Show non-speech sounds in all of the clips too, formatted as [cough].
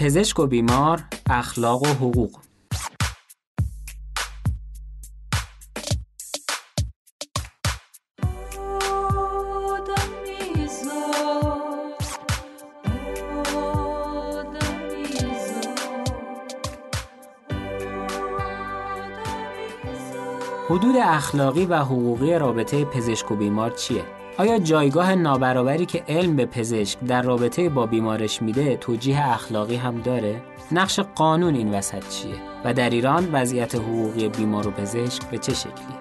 پزشک و بیمار اخلاق و حقوق حدود اخلاقی و حقوقی رابطه پزشک و بیمار چیه؟ آیا جایگاه نابرابری که علم به پزشک در رابطه با بیمارش میده توجیه اخلاقی هم داره؟ نقش قانون این وسط چیه؟ و در ایران وضعیت حقوقی بیمار و پزشک به چه شکلیه؟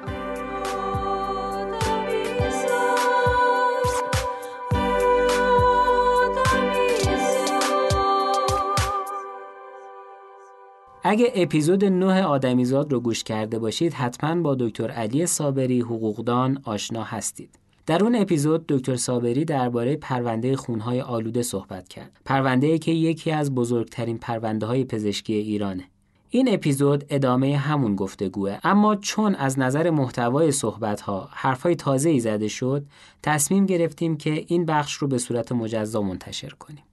اگه اپیزود 9 آدمیزاد رو گوش کرده باشید حتما با دکتر علی صابری حقوقدان آشنا هستید. در اون اپیزود دکتر صابری درباره پرونده خونهای آلوده صحبت کرد. پرونده که یکی از بزرگترین پرونده های پزشکی ایرانه. این اپیزود ادامه همون گفتگوه اما چون از نظر محتوای صحبت ها حرفای تازه ای زده شد تصمیم گرفتیم که این بخش رو به صورت مجزا منتشر کنیم.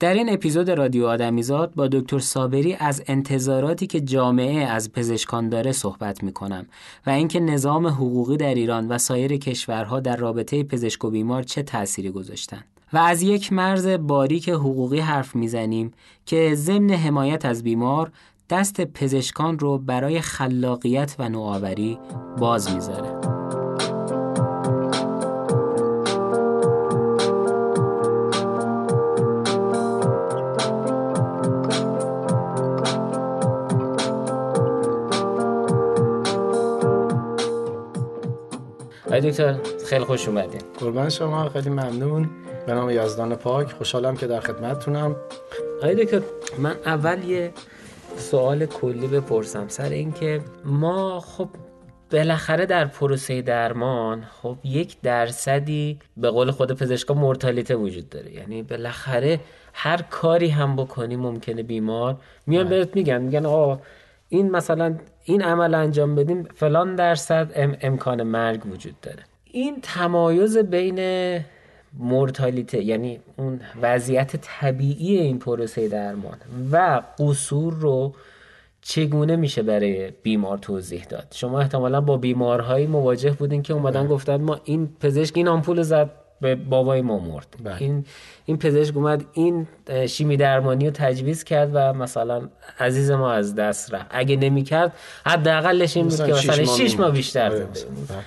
در این اپیزود رادیو آدمیزاد با دکتر صابری از انتظاراتی که جامعه از پزشکان داره صحبت می کنم و اینکه نظام حقوقی در ایران و سایر کشورها در رابطه پزشک و بیمار چه تأثیری گذاشتن و از یک مرز باریک حقوقی حرف می‌زنیم که ضمن حمایت از بیمار دست پزشکان رو برای خلاقیت و نوآوری باز می‌ذاره. دکتر خیلی خوش اومدین. قربان شما خیلی ممنون. به نام یزدان پاک خوشحالم که در خدمتتونم. آقای دکتر من اول یه سوال کلی بپرسم. سر اینکه ما خب بالاخره در پروسه درمان خب یک درصدی به قول خود پزشکا مورتالیته وجود داره. یعنی بالاخره هر کاری هم بکنی ممکنه بیمار. میان بله. بهت میگن میگن آقا این مثلا این عمل انجام بدیم فلان درصد امکان مرگ وجود داره. این تمایز بین مورتالیته یعنی اون وضعیت طبیعی این پروسه درمان و قصور رو چگونه میشه برای بیمار توضیح داد؟ شما احتمالا با بیمارهایی مواجه بودین که اومدن بله. گفتن ما این پزشک این آمپول زد. به بابای ما مرد بله. این این پزشک اومد این شیمی درمانی رو تجویز کرد و مثلا عزیز ما از دست رفت اگه نمی‌کرد حداقلش این بود که مثلا 6 ماه بیشتر آره، بله.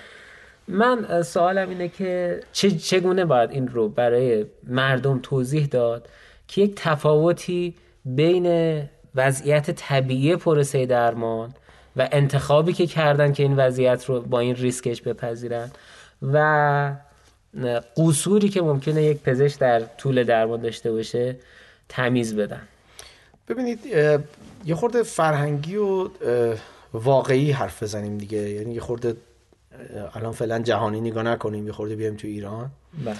من سوالم اینه که چگونه باید این رو برای مردم توضیح داد که یک تفاوتی بین وضعیت طبیعی پروسه درمان و انتخابی که کردن که این وضعیت رو با این ریسکش بپذیرن و قصوری که ممکنه یک پزشک در طول درمان داشته باشه تمیز بدن. ببینید یه خورده فرهنگی و واقعی حرف بزنیم دیگه. یعنی یه خورده الان فعلا جهانی نگاه نکنیم یه خورده بیایم تو ایران. بله.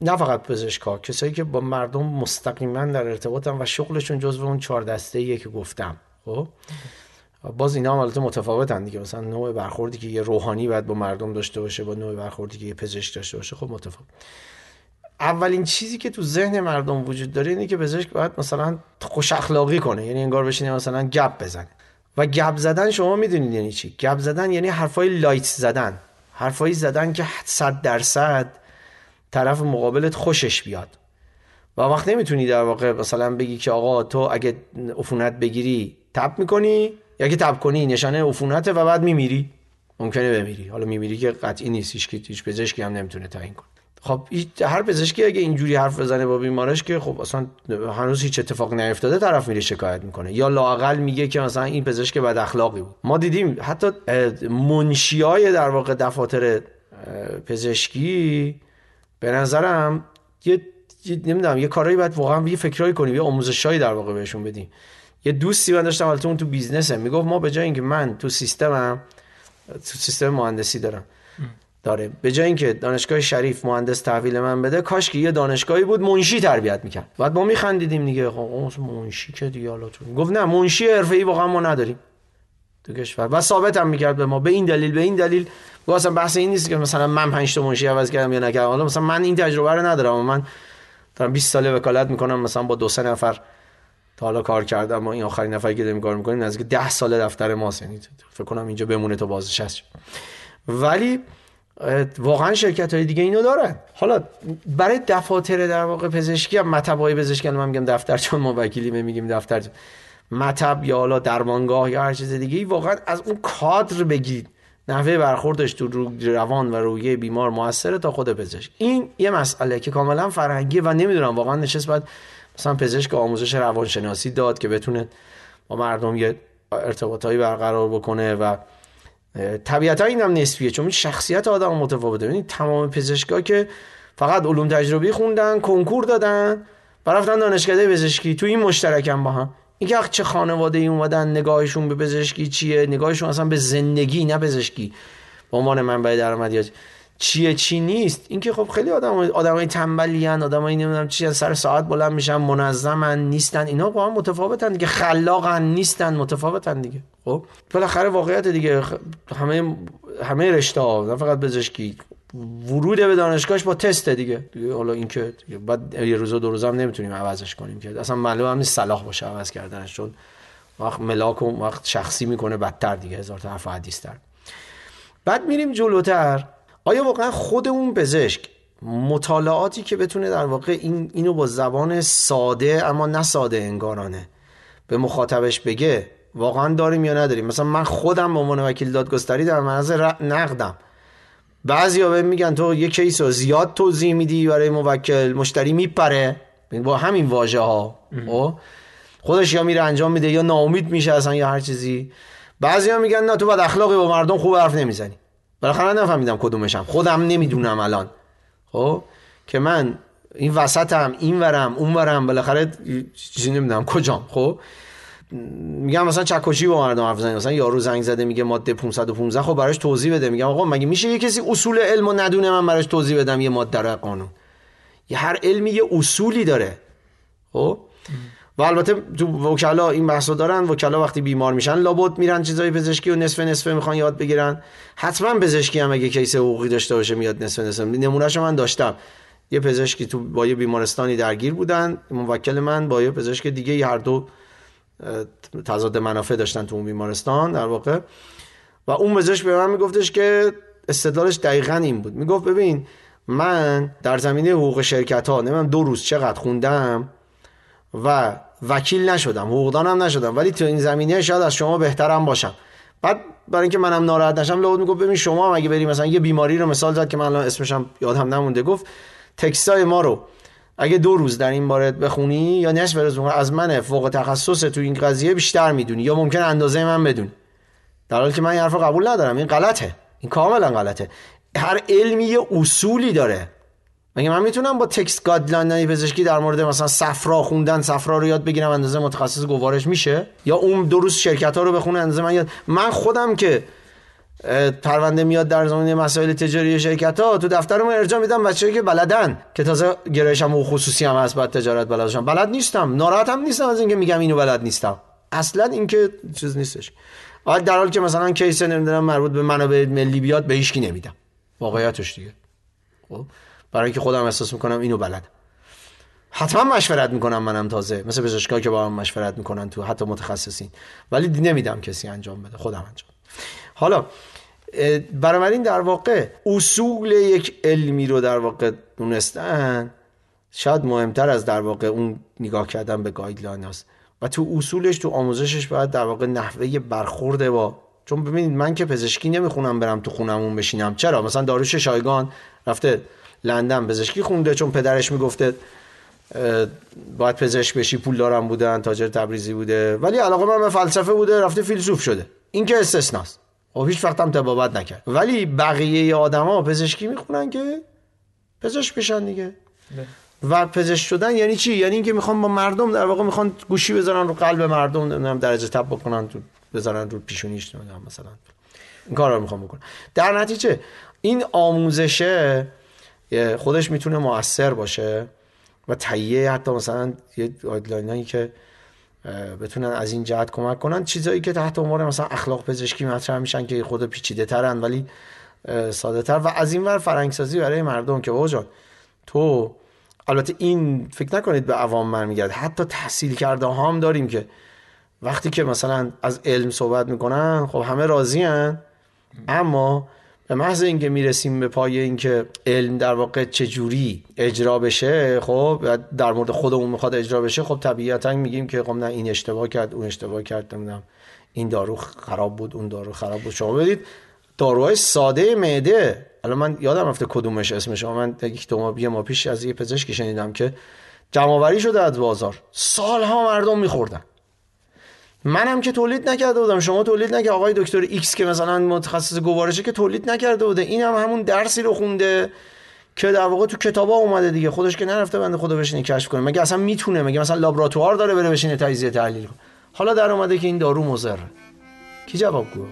نه فقط پزشکا کسایی که با مردم مستقیما در ارتباطن و شغلشون جزو اون چهار دسته که گفتم. خب؟ باز اینا هم البته متفاوتن دیگه. مثلا نوع برخوردی که یه روحانی باید با مردم داشته باشه با نوع برخوردی که یه پزشک داشته باشه خب متفاوت. اولین چیزی که تو ذهن مردم وجود داره اینه که پزشک باید مثلا خوش اخلاقی کنه. یعنی انگار بشینه مثلا گپ بزنه. و گپ زدن شما می‌دونید یعنی چی؟ گپ زدن یعنی حرفای لایت زدن. حرفایی زدن که 100 درصد طرف مقابلت خوشش بیاد. و وقت نمی‌تونی در واقع مثلا بگی که آقا تو اگه عفونت بگیری تپ می‌کنی یا که تب کنی نشانه عفونته و بعد میمیری. ممکنه بمیری. حالا میمیری که قطعی نیست. هیچ هیچ پزشکی هم نمی‌تونه تعیین کنه. خب هر پزشکی اگه اینجوری حرف بزنه با بیمارش که خب اصلا هنوز هیچ اتفاق نیفتاده طرف میره شکایت می‌کنه. یا لاقل میگه که مثلا این پزشک بد اخلاقی بود. ما دیدیم حتی منشیای در واقع دفاتر پزشکی به نظرم یه نمی‌دونم یه کارایی باید واقعا یه فکرایی کنیم یه آموزشایی در واقع بهشون بدیم. یه دوستی من داشتم البته اون تو بیزنسه می‌گفت ما به جای اینکه من تو سیستمم تو سیستم مهندسی دارم. داره. به جای اینکه دانشگاه شریف مهندس تحویل من بده کاش که یه دانشگاهی بود منشی تربیت می‌کرد. بعد ما میخندیدیم دیگه. خب منشی که دیگه حالا تو. گفت نه منشی حرفه‌ای واقعا ما نداریم تو کشور. و ثابت هم می‌کرد به ما. به این دلیل به این دلیل. اصلا بحث این نیست که مثلا من 5 تا منشی عوض کردم یا نکردم. حالا مثلا من این تجربه رو ندارم. من دارم 20 ساله وکالت می‌کنم مثلا با دو سه نفر تا حالا کار کردم ما این آخرین نفری که داریم کار می‌کنیم نزدیک ده سال دفتر ماست. یعنی فکر کنم اینجا بمونه تا هست ولی واقعا شرکت های دیگه اینو دارن. حالا برای دفاتر در واقع پزشکی هم مطب های پزشکی من میگم دفتر چون ما وکیلی میگیم دفتر مطب یا حالا درمانگاه یا هر چیز دیگه واقعا از اون کادر بگید نحوه برخوردش تو روان و رویه بیمار موثره تا خود پزشک. این یه مسئله که کاملا فرهنگی و نمی‌دونم واقعا نشست باید مثلا پزشک آموزش روانشناسی داد که بتونه با مردم یه ارتباطایی برقرار بکنه و طبیعتا این هم نسبیه چون شخصیت آدم متفاوته. ببینید تمام پزشکا که فقط علوم تجربی خوندن کنکور دادن و رفتن دانشکده پزشکی تو این مشترکم با هم. اینکه چه خانواده ای اومدن نگاهشون به پزشکی چیه؟ نگاهشون اصلا به زندگی نه پزشکی. به عنوان منبع درآمدی چیه چی نیست؟ اینکه خب خیلی آدم آدمای تنبلی ان آدمای نمی‌دونم چی سر ساعت بلند میشن منظمن نیستن اینا با هم متفاوتن دیگه خلاقن نیستن متفاوتن دیگه. خب؟ بالاخره واقعیت دیگه همه همه رشته ها نه فقط پزشکی ورود به دانشگاهش با تست دیگه, دیگه حالا اینکه بعد یه روز دو روز هم نمی‌تونیم عوضش کنیم که اصلا معلومه هم نیست صلاح باشه عوض کردنش چون وقت ملاک وقت شخصی می‌کنه بدتر دیگه هزار تا حرف حدیث بعد میریم جلوتر. آیا واقعا خود اون پزشک مطالعاتی که بتونه در واقع این اینو با زبان ساده اما نه ساده انگارانه به مخاطبش بگه واقعا داریم یا نداریم؟ مثلا من خودم به عنوان وکیل دادگستری در معرض نقدم. بعضیا بهم میگن تو یه کیس رو زیاد توضیح میدی برای موکل مشتری میپره. با همین واژه ها. خب؟ خودش یا میره انجام میده یا ناامید میشه اصلا یا هر چیزی. بعضیا میگن نه تو بعد اخلاقی با مردم خوب حرف نمی‌زنی. بالاخره نفهمیدم کدومشم. خودم نمی‌دونم الان. خب؟ که من این وسطم این ورم اون ورم بالاخره چیزی نمی‌دونم. کجام؟ خب؟ میگم مثلا چکشی با مردم حرف مثلا یارو زنگ زده میگه ماده 515 خب براش توضیح بده. میگم آقا مگه میشه یه کسی اصول علم و ندونه من براش توضیح بدم؟ یه ماده رو قانون. یه هر علمی یه اصولی داره. خب؟ و البته تو وکلا این بحثو دارن وکلا وقتی بیمار میشن لابد میرن چیزای پزشکی و نصف نصفه می‌خوان یاد بگیرن. حتما پزشکی هم اگه کیس حقوقی داشته باشه میاد نصف نصفه نمونهشو من داشتم. یه پزشکی تو با یه بیمارستانی درگیر بودن موکل من با یه پزشک دیگه هر دو تضاد منافع داشتن تو اون بیمارستان در واقع. و اون پزشک به من میگفتش که استدلالش دقیقا این بود. می‌گفت ببین من در زمینه حقوق شرکت ها نمی‌دونم دو روز چقدر خوندم و وکیل نشدم حقوقدانم نشدم ولی تو این زمینه شاید از شما بهترم باشم. بعد برای اینکه منم ناراحت نشم لابد می‌گفت ببین شما اگه بری مثلا یه بیماری رو مثال زد که من الان اسمشم یادم نمونده گفت تکسای ما رو اگه دو روز در این مورد بخونی یا نصف روز از من فوق تخصص تو این قضیه بیشتر می‌دونی یا ممکنه اندازه من بدونی در حالی که من این حرف قبول ندارم این غلطه. این کاملا غلطه. هر علمی یه اصولی داره. مگه من می‌تونم با text guideline پزشکی در مورد مثلا صفرا خوندن صفرا رو یاد بگیرم اندازه متخصص گوارش میشه؟ یا اون دو روز شرکت ها رو بخونه اندازه من یاد من خودم که پرونده میاد در زمینه مسائل تجاری شرکت ها تو دفترمون ارجاع میدم بچه‌هایی که بلدن که تازه گرایشم حقوق خصوصی هم هست بعد تجارت بلدشم بلد نیستم. ناراحتم نیستم از اینکه میگم اینو بلد نیستم. اصلا اینکه چیز نیستش. در حالی که مثلا کیس نمی‌دونم مربوط به منابع ملی بیاد به هیچ نمیدم. واقعیتش دیگه. خب؟ برای اینکه خودم احساس می‌کنم اینو بلد. حتما مشورت می‌کنم منم تازه. مثل پزشکا که با هم مشورت می‌کنن تو حتی متخصصین. ولی نمیدم کسی انجام بده. خودم انجام. حالا این در واقع اصول یک علمی رو در واقع دونستن شاید مهمتر از در واقع اون نگاه کردن به گایدلاین هست و تو اصولش تو آموزشش باید در واقع نحوه برخورده با چون ببینید من که پزشکی نمی‌خونم برم تو خونمون بشینم. چرا؟ مثلا داروش شایگان رفته لندن پزشکی خونده چون پدرش می‌گفته باید پزشک بشی پول دارم بودن تاجر تبریزی بوده. ولی علاقه من به فلسفه بوده رفته فیلسوف شده. این که استثناست. خب هیچ وقت هم تبابت نکرد. ولی بقیه آدما پزشکی می‌خونن که پزشک بشن دیگه. و پزشک شدن یعنی چی؟ یعنی اینکه می‌خوان با مردم در واقع می‌خوان گوشی بذارن رو قلب مردم نمی‌دونم درجه تب بکنن تو بذارن رو پیشونیش نمی‌دونم مثلا. این کار رو می‌خوان بکنن. در نتیجه این آموزشه خودش می‌تونه موثر باشه و تهیه حتی مثلا یه گایدلاینایی که بتونن از این جهت کمک کنن. چیزایی که تحت عنوان مثلا اخلاق پزشکی مطرح میشن که خود پیچیده ترن ولی ساده تر. و از این ور فرنگسازی برای مردم که بابا تو البته این فکر نکنید به عوام من میگرد حتی تحصیل کرده هم داریم که وقتی که مثلا از علم صحبت می‌کنن خب همه راضی هن. اما به محض اینکه می‌رسیم به پای اینکه علم در واقع چجوری اجرا بشه خب در مورد خودمون می‌خواد اجرا بشه خب طبیعتا میگیم که خب نه این اشتباه کرد اون اشتباه کرد نمی‌دونم این دارو خراب بود اون دارو خراب بود. شما بدید داروهای ساده معده. الان من یادم رفته کدومش اسمش من یک دو ماه ما پیش از یه پزشکی شنیدم که جمعآوری شده از بازار. سالها مردم میخوردن. منم که تولید نکرده بودم. شما تولید نکرد آقای دکتر ایکس که مثلا متخصص گوارشه که تولید نکرده بوده. این هم همون درسی رو خونده که در واقع تو کتابا اومده دیگه. خودش که نرفته بنده خدا بشینه کشف کنه. مگه اصلا می‌تونه؟ مگه مثلا لابراتوار داره بره بشینه تجزیه تحلیل کنه؟ حالا در اومده که این دارو مضر. کی جواب گوه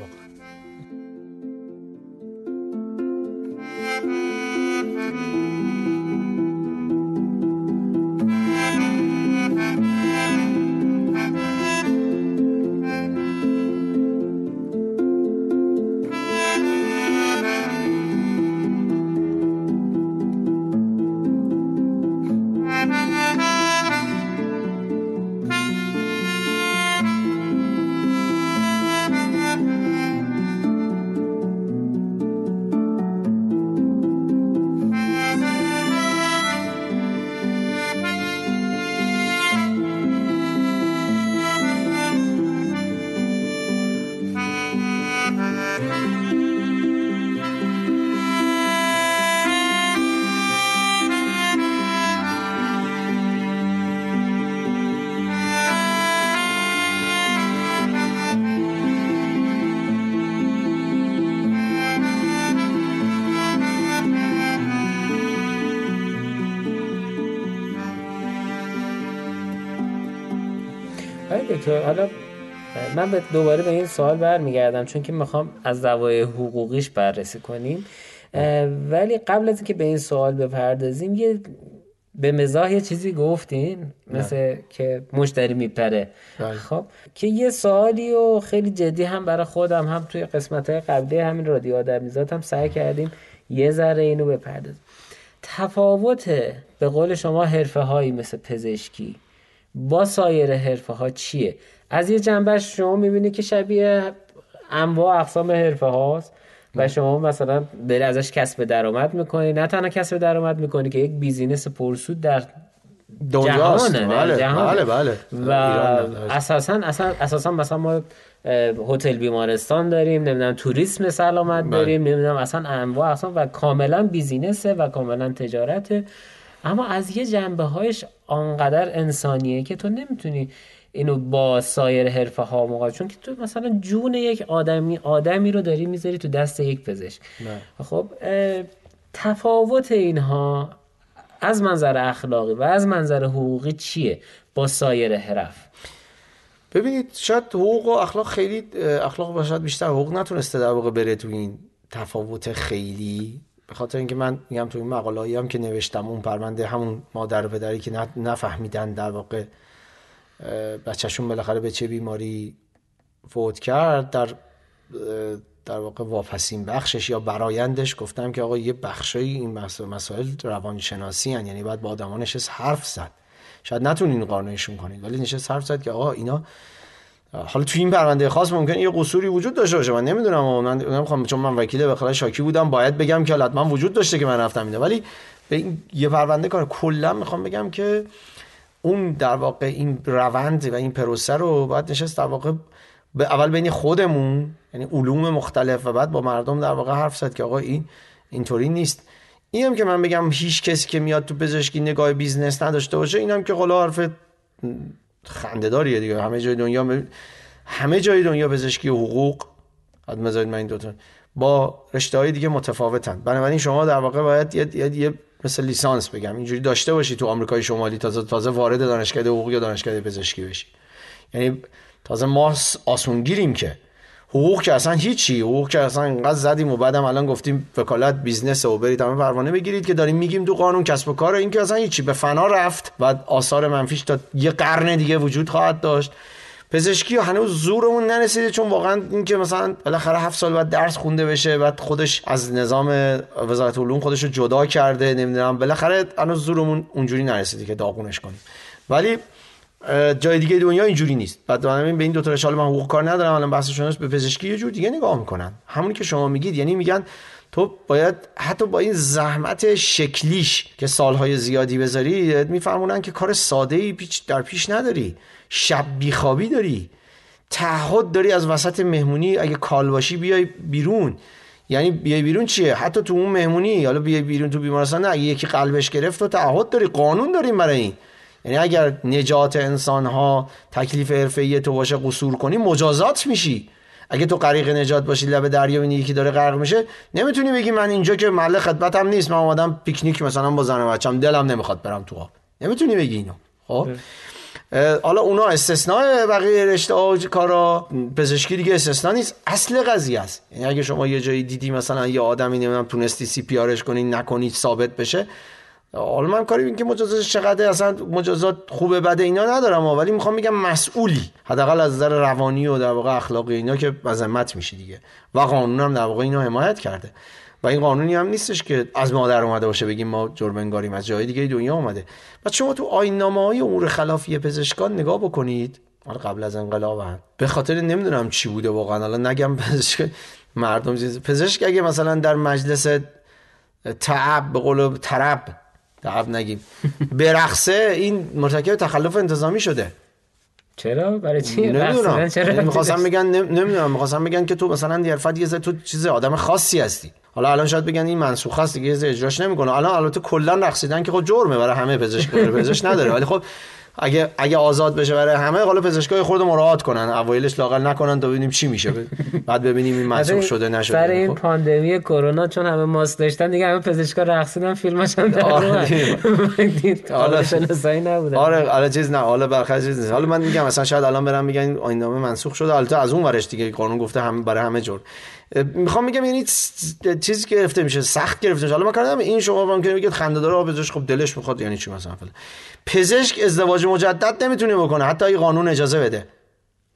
من به دوباره به این سوال برمیگردم چون که می‌خوام از دوای حقوقیش بررسی کنیم. ولی قبل از اینکه به این سوال بپردازیم یه به مزاح یه چیزی گفتین مثل که مشتری میپره. بله. خب که یه سوالی و خیلی جدی هم برای خودم هم توی قسمت های قبلی همین رادیو آدمیزاد هم سعی کردیم یه ذره اینو بپردازیم. تفاوت به قول شما حرفه هایی مثل پزشکی. با سایر حرفه ها چیه؟ از یه جنبش شما می‌بینی که شبیه انواع اقسام حرفه هاست و شما مثلا داری ازش کسب درآمد می‌کنی. نه تنها کسب درآمد می‌کنی که یک بیزینس پرسود در جهانه بله بله بله. و اساسا اساسا مثلا ما هتل بیمارستان داریم نمی‌دونم توریسم سلامت بله. داریم نمی‌دونم اصلا انواع اصلا و کاملا بیزینسه و کاملا تجارته. اما از یه جنبه هایش آنقدر انسانیه که تو نمی‌تونی اینو با سایر حرفه ها مقابل چون که تو مثلا جون یک آدمی آدمی رو داری می‌ذاری تو دست یک پزشک. خب تفاوت اینها از منظر اخلاقی و از منظر حقوقی چیه با سایر حرف؟ ببینید شاید حقوق و اخلاق خیلی اخلاق باشد بیشتر حقوق نتونسته در واقع بره تو این تفاوت خیلی. به خاطر اینکه من میگم تو این مقاله هم که نوشتم اون پرونده همون مادر و پدری که نفهمیدن در واقع بچهشون بالاخره به چه بیماری فوت کرد در در واقع واپسین بخشش یا برایندش گفتم که آقا یه بخشایی این مسائل روانشناسی هن. یعنی باید با آدمان نشست حرف زد شاید نتونین قانعشون کنید ولی نشست حرف زد که آقا اینا حالا تو این پرونده خاص ممکن یه قصوری وجود داشته باشه. من نمی‌دونم من نمی‌خوام چون من وکیل بخلا شاکی بودم باید بگم که حتما وجود داشته که من رفتم اینه ولی به این یه پرونده کار کلا می‌خوام بگم که اون در واقع این روند و این پروسه رو باید نشست در واقع به اول بین خودمون یعنی علوم مختلف و بعد با مردم در واقع حرف زد که آقا این اینطوری نیست. اینم که من بگم هیچ کسی که میاد تو پزشکی نگاه بیزنس نداشته باشه اینم که قلا حرف خنده‌داریه دیگه. همه جای دنیا همه جای دنیا پزشکی و حقوق. حد من این دوتا. با رشته های دیگه متفاوتن. بنابراین شما در واقع باید یه, یه, یه مثل لیسانس بگم. اینجوری داشته باشی تو آمریکای شمالی تازه تازه وارد دانشگاه حقوق یا دانشگاه پزشکی بشی. یعنی تازه ما آسونگیریم که حقوق که اصلا هیچی. حقوق که اصلا انقدر زدیم و بعدم الان گفتیم وکالت business و برید همه پروانه بگیرید که داریم میگیم تو قانون کسب و کار این که اصلا هیچی. به فنا رفت. و آثار منفیش تا یه قرن دیگه وجود خواهد داشت. پزشکی هنوز زورمون نرسیده چون واقعا اینکه مثلا بالاخره هفت سال بعد درس خونده بشه بعد خودش از نظام وزارت علوم خودش رو جدا کرده نمی‌دونم. بالاخره هنوز زورمون اونجوری نرسیده که داغونش کنیم. ولی جای دیگه دنیا اینجوری نیست. بعد من به این دو تا رشته من حقوق کار ندارم الان بحثشون به پزشکی یه جور دیگه نگاه می‌کنن. همونی که شما میگید یعنی میگن تو باید حتی با این زحمت شکلیش که سالهای زیادی بذاری میفهمونن که کار ساده ای در پیش نداری. شب بیخوابی داری. تعهد داری از وسط مهمونی. اگه کال باشی بیای بیرون. یعنی بیای بیرون چیه؟ حتی تو اون مهمونی حالا بیای بیرون تو بیمارستان اگه یکی قلبش گرفت تو تعهد داری قانون داریم برای این. یعنی اگر نجات انسان ها تکلیف حرفه‌ای تو باشه قصور کنی مجازات میشی. اگه تو غریق نجات باشی لب دریا ببینی یکی داره غرق میشه نمی‌تونی بگی من اینجا که محل خدمتم نیست. من اومدم پیکنیک مثلا با زن و بچم دلم نمی‌خواد برم تو آب. نمی‌تونی بگی اینو. خب؟ حالا اونا استثناء بقیه رشته ها کارا پزشکی دیگه استثنا نیست. اصل قضیه است. یعنی اگه شما یه جایی دیدی مثلا یه آدمی نمی‌دونم تونستی سی پی آرش کنی نکنی ثابت بشه حالا من کاری این که مجازاتش چقدر اصلا مجازات خوبه بده اینا ندارم ولی می‌خوام بگم مسئولی. حداقل از نظر روانی و در واقع اخلاقی اینا که مذمت میشه دیگه. و قانون هم در واقع اینو حمایت کرده. و این قانونی هم نیستش که از مادر اومده باشه بگیم ما جرمنگاریم از جای دیگه دنیا اومده. و شما تو آینامه های امور خلافی پزشکان نگاه بکنید. حالا قبل از انقلاب هم. به خاطر نمی‌دونم چی بوده واقعا. حالا نگم پزشک مردم پزشک اگه مثلا در مجلس تعب به قول طرب تعب نگیم. برقصه این مرتکب تخلف انتظامی شده. چرا؟ برای چی؟ نمی‌دونم. یعنی می‌خواستم بگن نمی‌دونم. می‌خواستم بگن که تو مثلا دیرفت یه تو چیز آدم خاصی هستی. حالا الان شاید بگن این منسوخ است دیگه اجراش نمی‌کنه. الان البته کلا رقصیدن که خب جرمه برای همه پزشک پزشک نداره. ولی خب اگه اگه آزاد بشه برای همه حالا پزشکای خود مراعات کنن. اوایلش لاقل نکنن تا ببینیم چی میشه. بعد ببینیم این منسوخ شده نشده. سر این خب. پاندمی کرونا چون همه ماسک داشتن دیگه همه پزشکا رقصیدن فیلمش هم در آره. نبوده آره حالا چیز نه حالا برخلاف چیز حالا من میگم مثلا شاید الان برم میگن این آیندامه منسوخ شده. البته از اون ورش دیگه قانون گفته هم برای همه جور می‌خوام میگم یعنی چیزی که گرفته میشه سخت گرفته میشه. حالا من کردم این شما ممکنه بگید خنده داره پزشک خب دلش می‌خواد یعنی چی مثلا؟ فلان پزشک ازدواج مجدد نمی‌تونه بکنه حتی اگه قانون اجازه بده.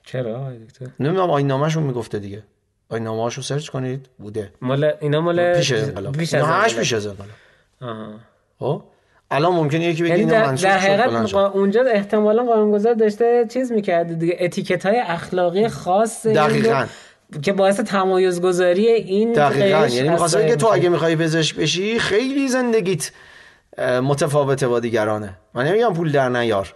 چرا؟ دکتر. نمی‌دونم آیین نامه‌شون می‌گفته دیگه. آیین نامه‌اشو سرچ کنید بوده. مال اینا مال پیش انقلاب پیش از همش پیش از انقلاب خب؟ الان ممکنه یکی بگه یعنی در, در حقیقت اونجا احتمالا قانونگذار داشته چیز می‌کرده دیگه اتیکت های اخلاقی خاص دقیقاً. که باعث تمایز گذاری این دقیقاً. یعنی می‌خواستم که تو اگه می‌خوای پزشک بشی خیلی زندگیت متفاوته با دیگرانه. من نمیگم پول در نیار.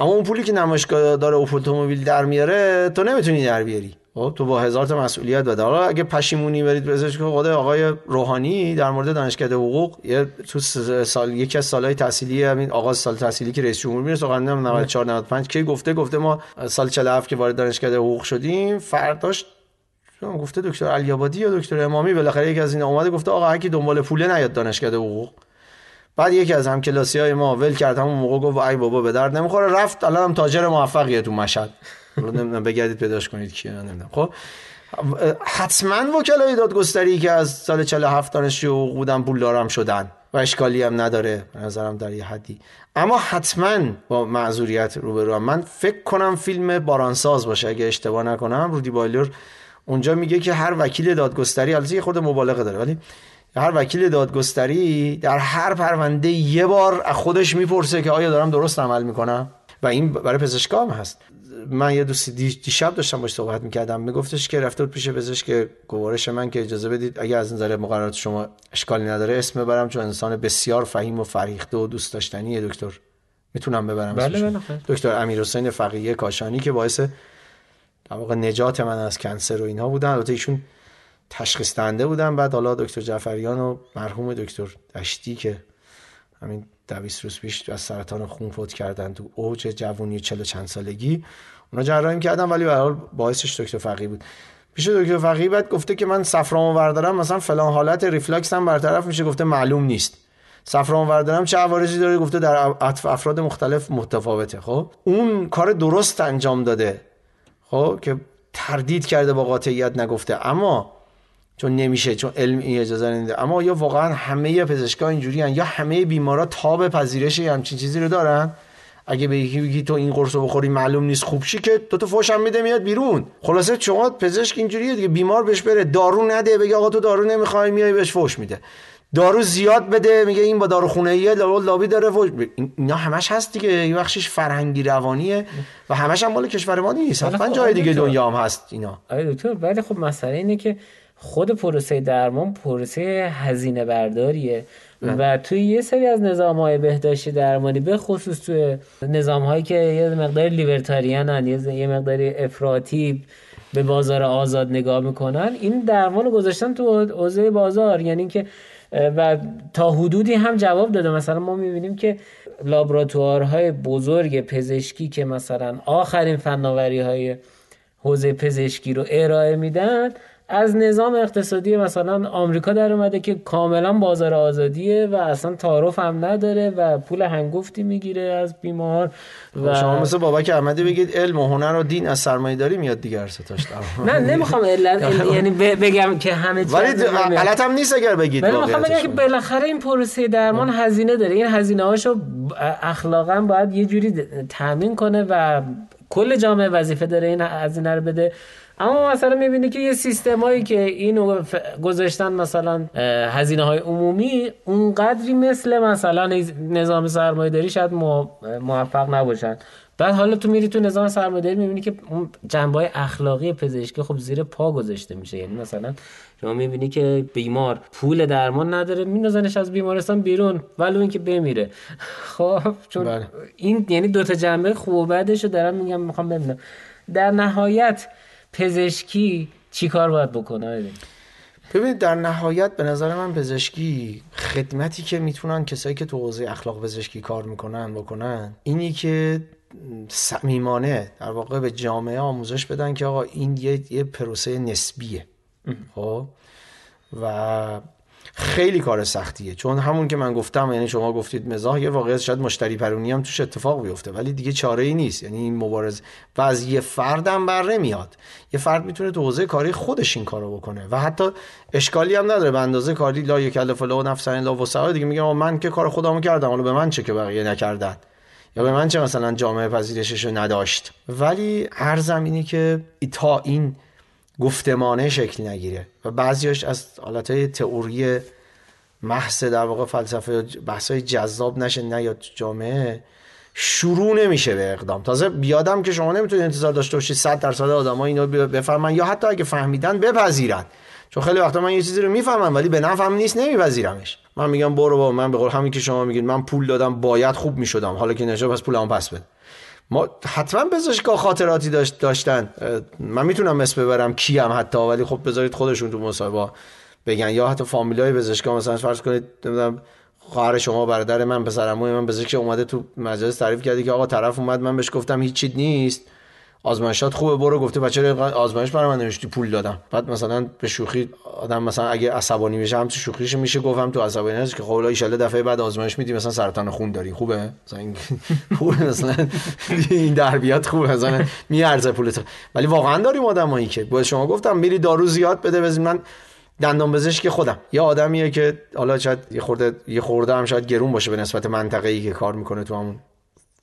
اما اون پولی که نمایشگاه داره اتومبیل در میاره تو نمی‌تونی در بیاری. خب تو با هزار تا مسئولیت بده. حالا اگه پشیمونی برید پزشک خود آقای روحانی در مورد دانشکده حقوق یه تو سال یکی از سالهای تحصیلی همین آغاز سال تحصیلی که رئیس جمهور میره سخن 94 95 کی گفته گفته ما سال 47 که وارد دانشکده حقوق شدیم فرداش گفته دکتر علیابادی یا دکتر امامی؟ بالاخره یکی از این اومده گفته آقا هر کی دنبال پوله نیاد دانشکده حقوق. بعد یکی از همکلاسی های ما ول کرد همون موقع گفت ای بابا به درد نمی‌خوره. رفت الان هم تاجر موفقیه تو مشهد. نمی‌دونم بگردید پیداش کنید کیه نمی‌دونم. خب حتما وکلای دادگستری که از سال 47 دانشجو حقوق بودن پول دارم شدن و اشکالی هم نداره. نظرم در یه حدی. اما حتما با معذوریت روبرو من فکر کنم فیلم بارانساز باشه. اگه اشتباه نکنم رودی بایلر اونجا میگه که هر وکیل دادگستری البته یه خود مبالغه داره ولی هر وکیل دادگستری در هر پرونده یه بار از خودش می‌پرسه که آیا دارم درست عمل می‌کنم؟ و این برای پزشکام هست. من یه دوستی دیشب داشتم باش صحبت می‌کردم میگفتش که رفته بود پیش پزشک گوارش من که اجازه بدید اگه از نظر مقررات شما اشکالی نداره اسم ببرم چون انسان بسیار فهیم و فریخته و دوست داشتنی دکتر. می‌تونم ببرم بله بله دکتر امیر حسین فقیه کاشانی که باعث در واقع نجات من از کنسر و اینها بودن. البته ایشون تشخیص دهنده بودن. بعد حالا دکتر جعفریان و مرحوم دکتر دشتی که همین دویست روز پیش از سرطان خون فوت کردن تو اوج جوونی چل چند سالگی اونا جراحی کردن ولی به باعثش دکتر فقی بود. پیش دکتر فقی بعد گفته که من سفرامو بردارم مثلا فلان حالت ریفلکس هم برطرف میشه گفته معلوم نیست. سفرامو بردارم چه عوارضی داره؟ گفته در افراد مختلف متفاوته. خب؟ اون کار درست انجام داده. خب که تردید کرده با قاطعیت نگفته. اما چون نمیشه چون علم این اجازه نمیده. اما یا واقعا همه پزشکا اینجوری یا همه بیمارا تاب پذیرش همچین چیزی رو دارن. اگه به یکی بگی تو این قرص رو بخوری معلوم نیست خوب شی که دو تا فوش میده میاد بیرون. خلاصه شما پزشک اینجوریه دیگه بیمار بهش بره دارو نده بگه آقا تو دارو نمی‌خوای میای بهش فوش میده. دارو زیاد بده میگه این با دارو خونه ایه لابی داره فوش اینا همش هست دیگه یه بخشش فرهنگی روانیه و همش هم مال کشور ما نیست. حتما خب جای دیگه دنیا هم هست اینا. آره دکتر ولی خب مسئله اینه که خود پروسه درمان پروسه هزینه برداریه و توی یه سری از نظام های بهداشتی درمانی به خصوص توی نظام هایی که یه مقدار لیبرتاریان یه مقدار افراطی به بازار آزاد نگاه می‌کنن این درمان رو گذاشتن تو حوزه بازار. یعنی که و تا حدودی هم جواب داده. مثلا ما می‌بینیم که لابراتوارهای بزرگ پزشکی که مثلا آخرین فناوری های حوزه پزشکی رو ارائه میدن از نظام اقتصادی مثلا آمریکا در اومده که کاملا بازار آزادیه و اصلا تعارف هم نداره و پول هنگفتی می‌گیره از بیمار خب و شما مثل بابک احمدی بگید علم و هنر و دین از سرمایه داری میاد دیگر ستاش [laughs] نه نمی‌خوام [laughs] یعنی بگم که همه چیز ولی غلط هم نیست اگر بگید ولی می‌خوام بگم که بالاخره این پروسه درمان هزینه داره. این هزینه هاشو اخلاقا باید یه جوری تامین کنه و کل جامعه وظیفه داره این هزینه رو بده. اما مثلا می‌بینی که یه سیستمایی که اینو گذاشتن مثلا هزینه های عمومی اونقدری مثل مثلا نظام سرمایه داری شاید موفق نباشن. بعد حالا تو میری تو نظام سرمایه داری می‌بینی که اون جنبه اخلاقی پزشکی خب زیر پا گذاشته میشه. یعنی مثلا شما می‌بینی که بیمار پول درمان نداره میندازنش از بیمارستان بیرون ولی اینکه بمیره. [laughs] خب چون بله. این یعنی دوتا جنبه خوب و بعدش رو دارم میگم می‌خوام ببینم. در نهایت پزشکی چی کار باید بکنه؟ ببینید در نهایت به نظر من پزشکی خدمتی که می‌تونن کسایی که تو حوزه اخلاق پزشکی کار می‌کنن بکنن اینی که صمیمانه در واقع به جامعه آموزش بدن که آقا این یه, یه پروسه نسبیه. خب؟ و خیلی کار سختیه. چون همون که من گفتم یعنی شما گفتید مزاح یه واقعیت شاید مشتری پرونی هم توش اتفاق بیفته. ولی دیگه چاره ای نیست. یعنی این مبارز و از یه فردم بر میاد. یه فرد می‌تونه تو حوزه کاری خودش این کارو بکنه. و حتی اشکالی هم نداره. به اندازه کاری لا یکلف الله نفس لا وسع دیگه میگم من که کار خودمو کردم. حالا به من چه که بقیه نکردن؟ یا به من چه مثلا جامعه پذیرشش رو نداشت؟ ولی هر زمینی که تا این گفتمانه شکل نگیره. و بعضیاش از حالت تئوری محض در واقع فلسفه بحثای جذاب نشه نیاد جامعه شروع نمیشه به اقدام. تازه بیادم که شما نمی‌تونید انتظار داشته باشید 100 درصد آدم‌ها اینو بفهمن یا حتی اگه فهمیدن بپذیرن. چون خیلی وقتا من یه چیزی رو می‌فهمم ولی به نفعم نیست نمیپذیرمش. من میگم برو با من به قول همین که شما میگید من پول دادم باید خوب می‌شدم. حالا که نشه پس پولمو پس بده. ما حتما پزشکا خاطراتی داشت داشتن. من می‌تونم اسم ببرم کیم حتی ولی خب بذارید خودشون تو مصاحبه بگن. یا حتی فامیلای پزشکا مثلا فرض کنید نمی‌دونم خواهر شما برادر من پسرعموی من پزشک اومده تو مجلس تعریف کردی که آقا طرف اومد من بهش گفتم هیچ چیز نیست. آزمایشات خوبه برو گفته بچه آزمایش برای من نوشتی پول دادم. بعد مثلا به شوخی آدم مثلا اگه عصبانی بشه هم تو شوخیش میشه گفتم تو عصبانی هست که خب ان دفعه بعد آزمایش میدی مثلا سرطان خون داری. خوبه؟ مثلا این [laughs] خوبه مثلا این دربیات خوبه مثلا میارزه پولت ولی واقعا داریم آدمایی که با شما گفتم میری دارو زیاد بده بزن. من دندان پزشک خودم. یه آدمیه که حالا شاید یه خورده یه خورده هم شاید گرون باشه به نسبت منطقه ای که کار می‌کنه تو همون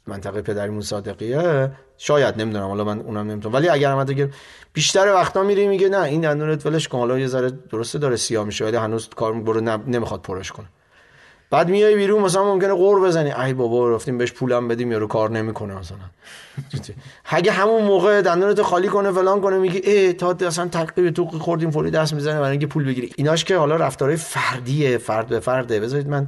منطقه پدریمون صادقیه. شاید نمی‌دونم حالا من اونم نمی‌تونم ولی اگر هم بیشتر وقتا میری میگه نه این دندونت ولش کن حالا یه ذره درسته داره سیاه میشه ولی هنوز کار برو نمی‌خواد پرش کنه. بعد میای بیرون مثلا ممکنه قور بزنی. ای بابا رفتیم بهش پولم بدیم یارو کار نمی‌کنه مثلا. اگه همون موقع دندونت خالی کنه فلان کنه میگی ای تا اصلا تقریبا تو خوردیم فوری دست می‌زنه برای اینکه پول بگیری. ایناش که حالا رفتارهای فردیه فرد به فرده. بذارید من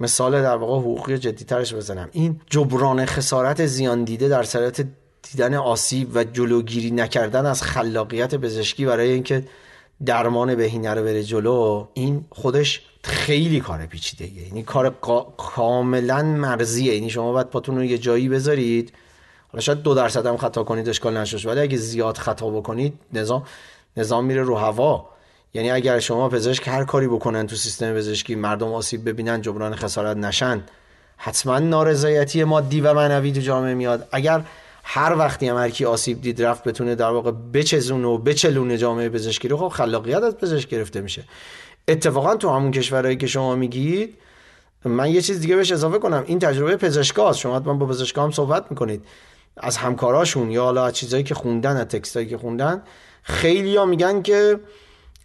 مثال در واقع حقوقی جدی ترش بزنم. این جبران خسارت زیان دیده در صورت دیدن آسیب و جلوگیری نکردن از خلاقیت پزشکی برای اینکه درمان بهینه رو بره جلو این خودش خیلی کار پیچیده یعنی کار کاملا مرزیه یعنی شما باید پاتون رو یه جایی بذارید. حالا شاید دو درصد هم خطا کنید اشکال نشوش ولی اگه زیاد خطا بکنید نظام نظام میره رو هوا. یعنی اگر شما پزشک هر کاری بکنن تو سیستم پزشکی مردم آسیب ببینن جبران خسارت نشن حتما نارضایتی مادی و معنوی تو جامعه میاد. اگر هر وقتی هم هر آسیب دید رفت بتونه در واقع بچزون و بچلونه جامعه پزشکی رو خب خلاقیت از پزشک گرفته میشه. اتفاقا تو همون کشورهایی که شما میگید من یه چیز دیگه بهش اضافه کنم. این تجربه پزشکاست. شما من با پزشکام صحبت می‌کنید. از همکاراشون یا حالا از چیزایی که خوندن از تکستایی که خوندن خیلی ها میگن که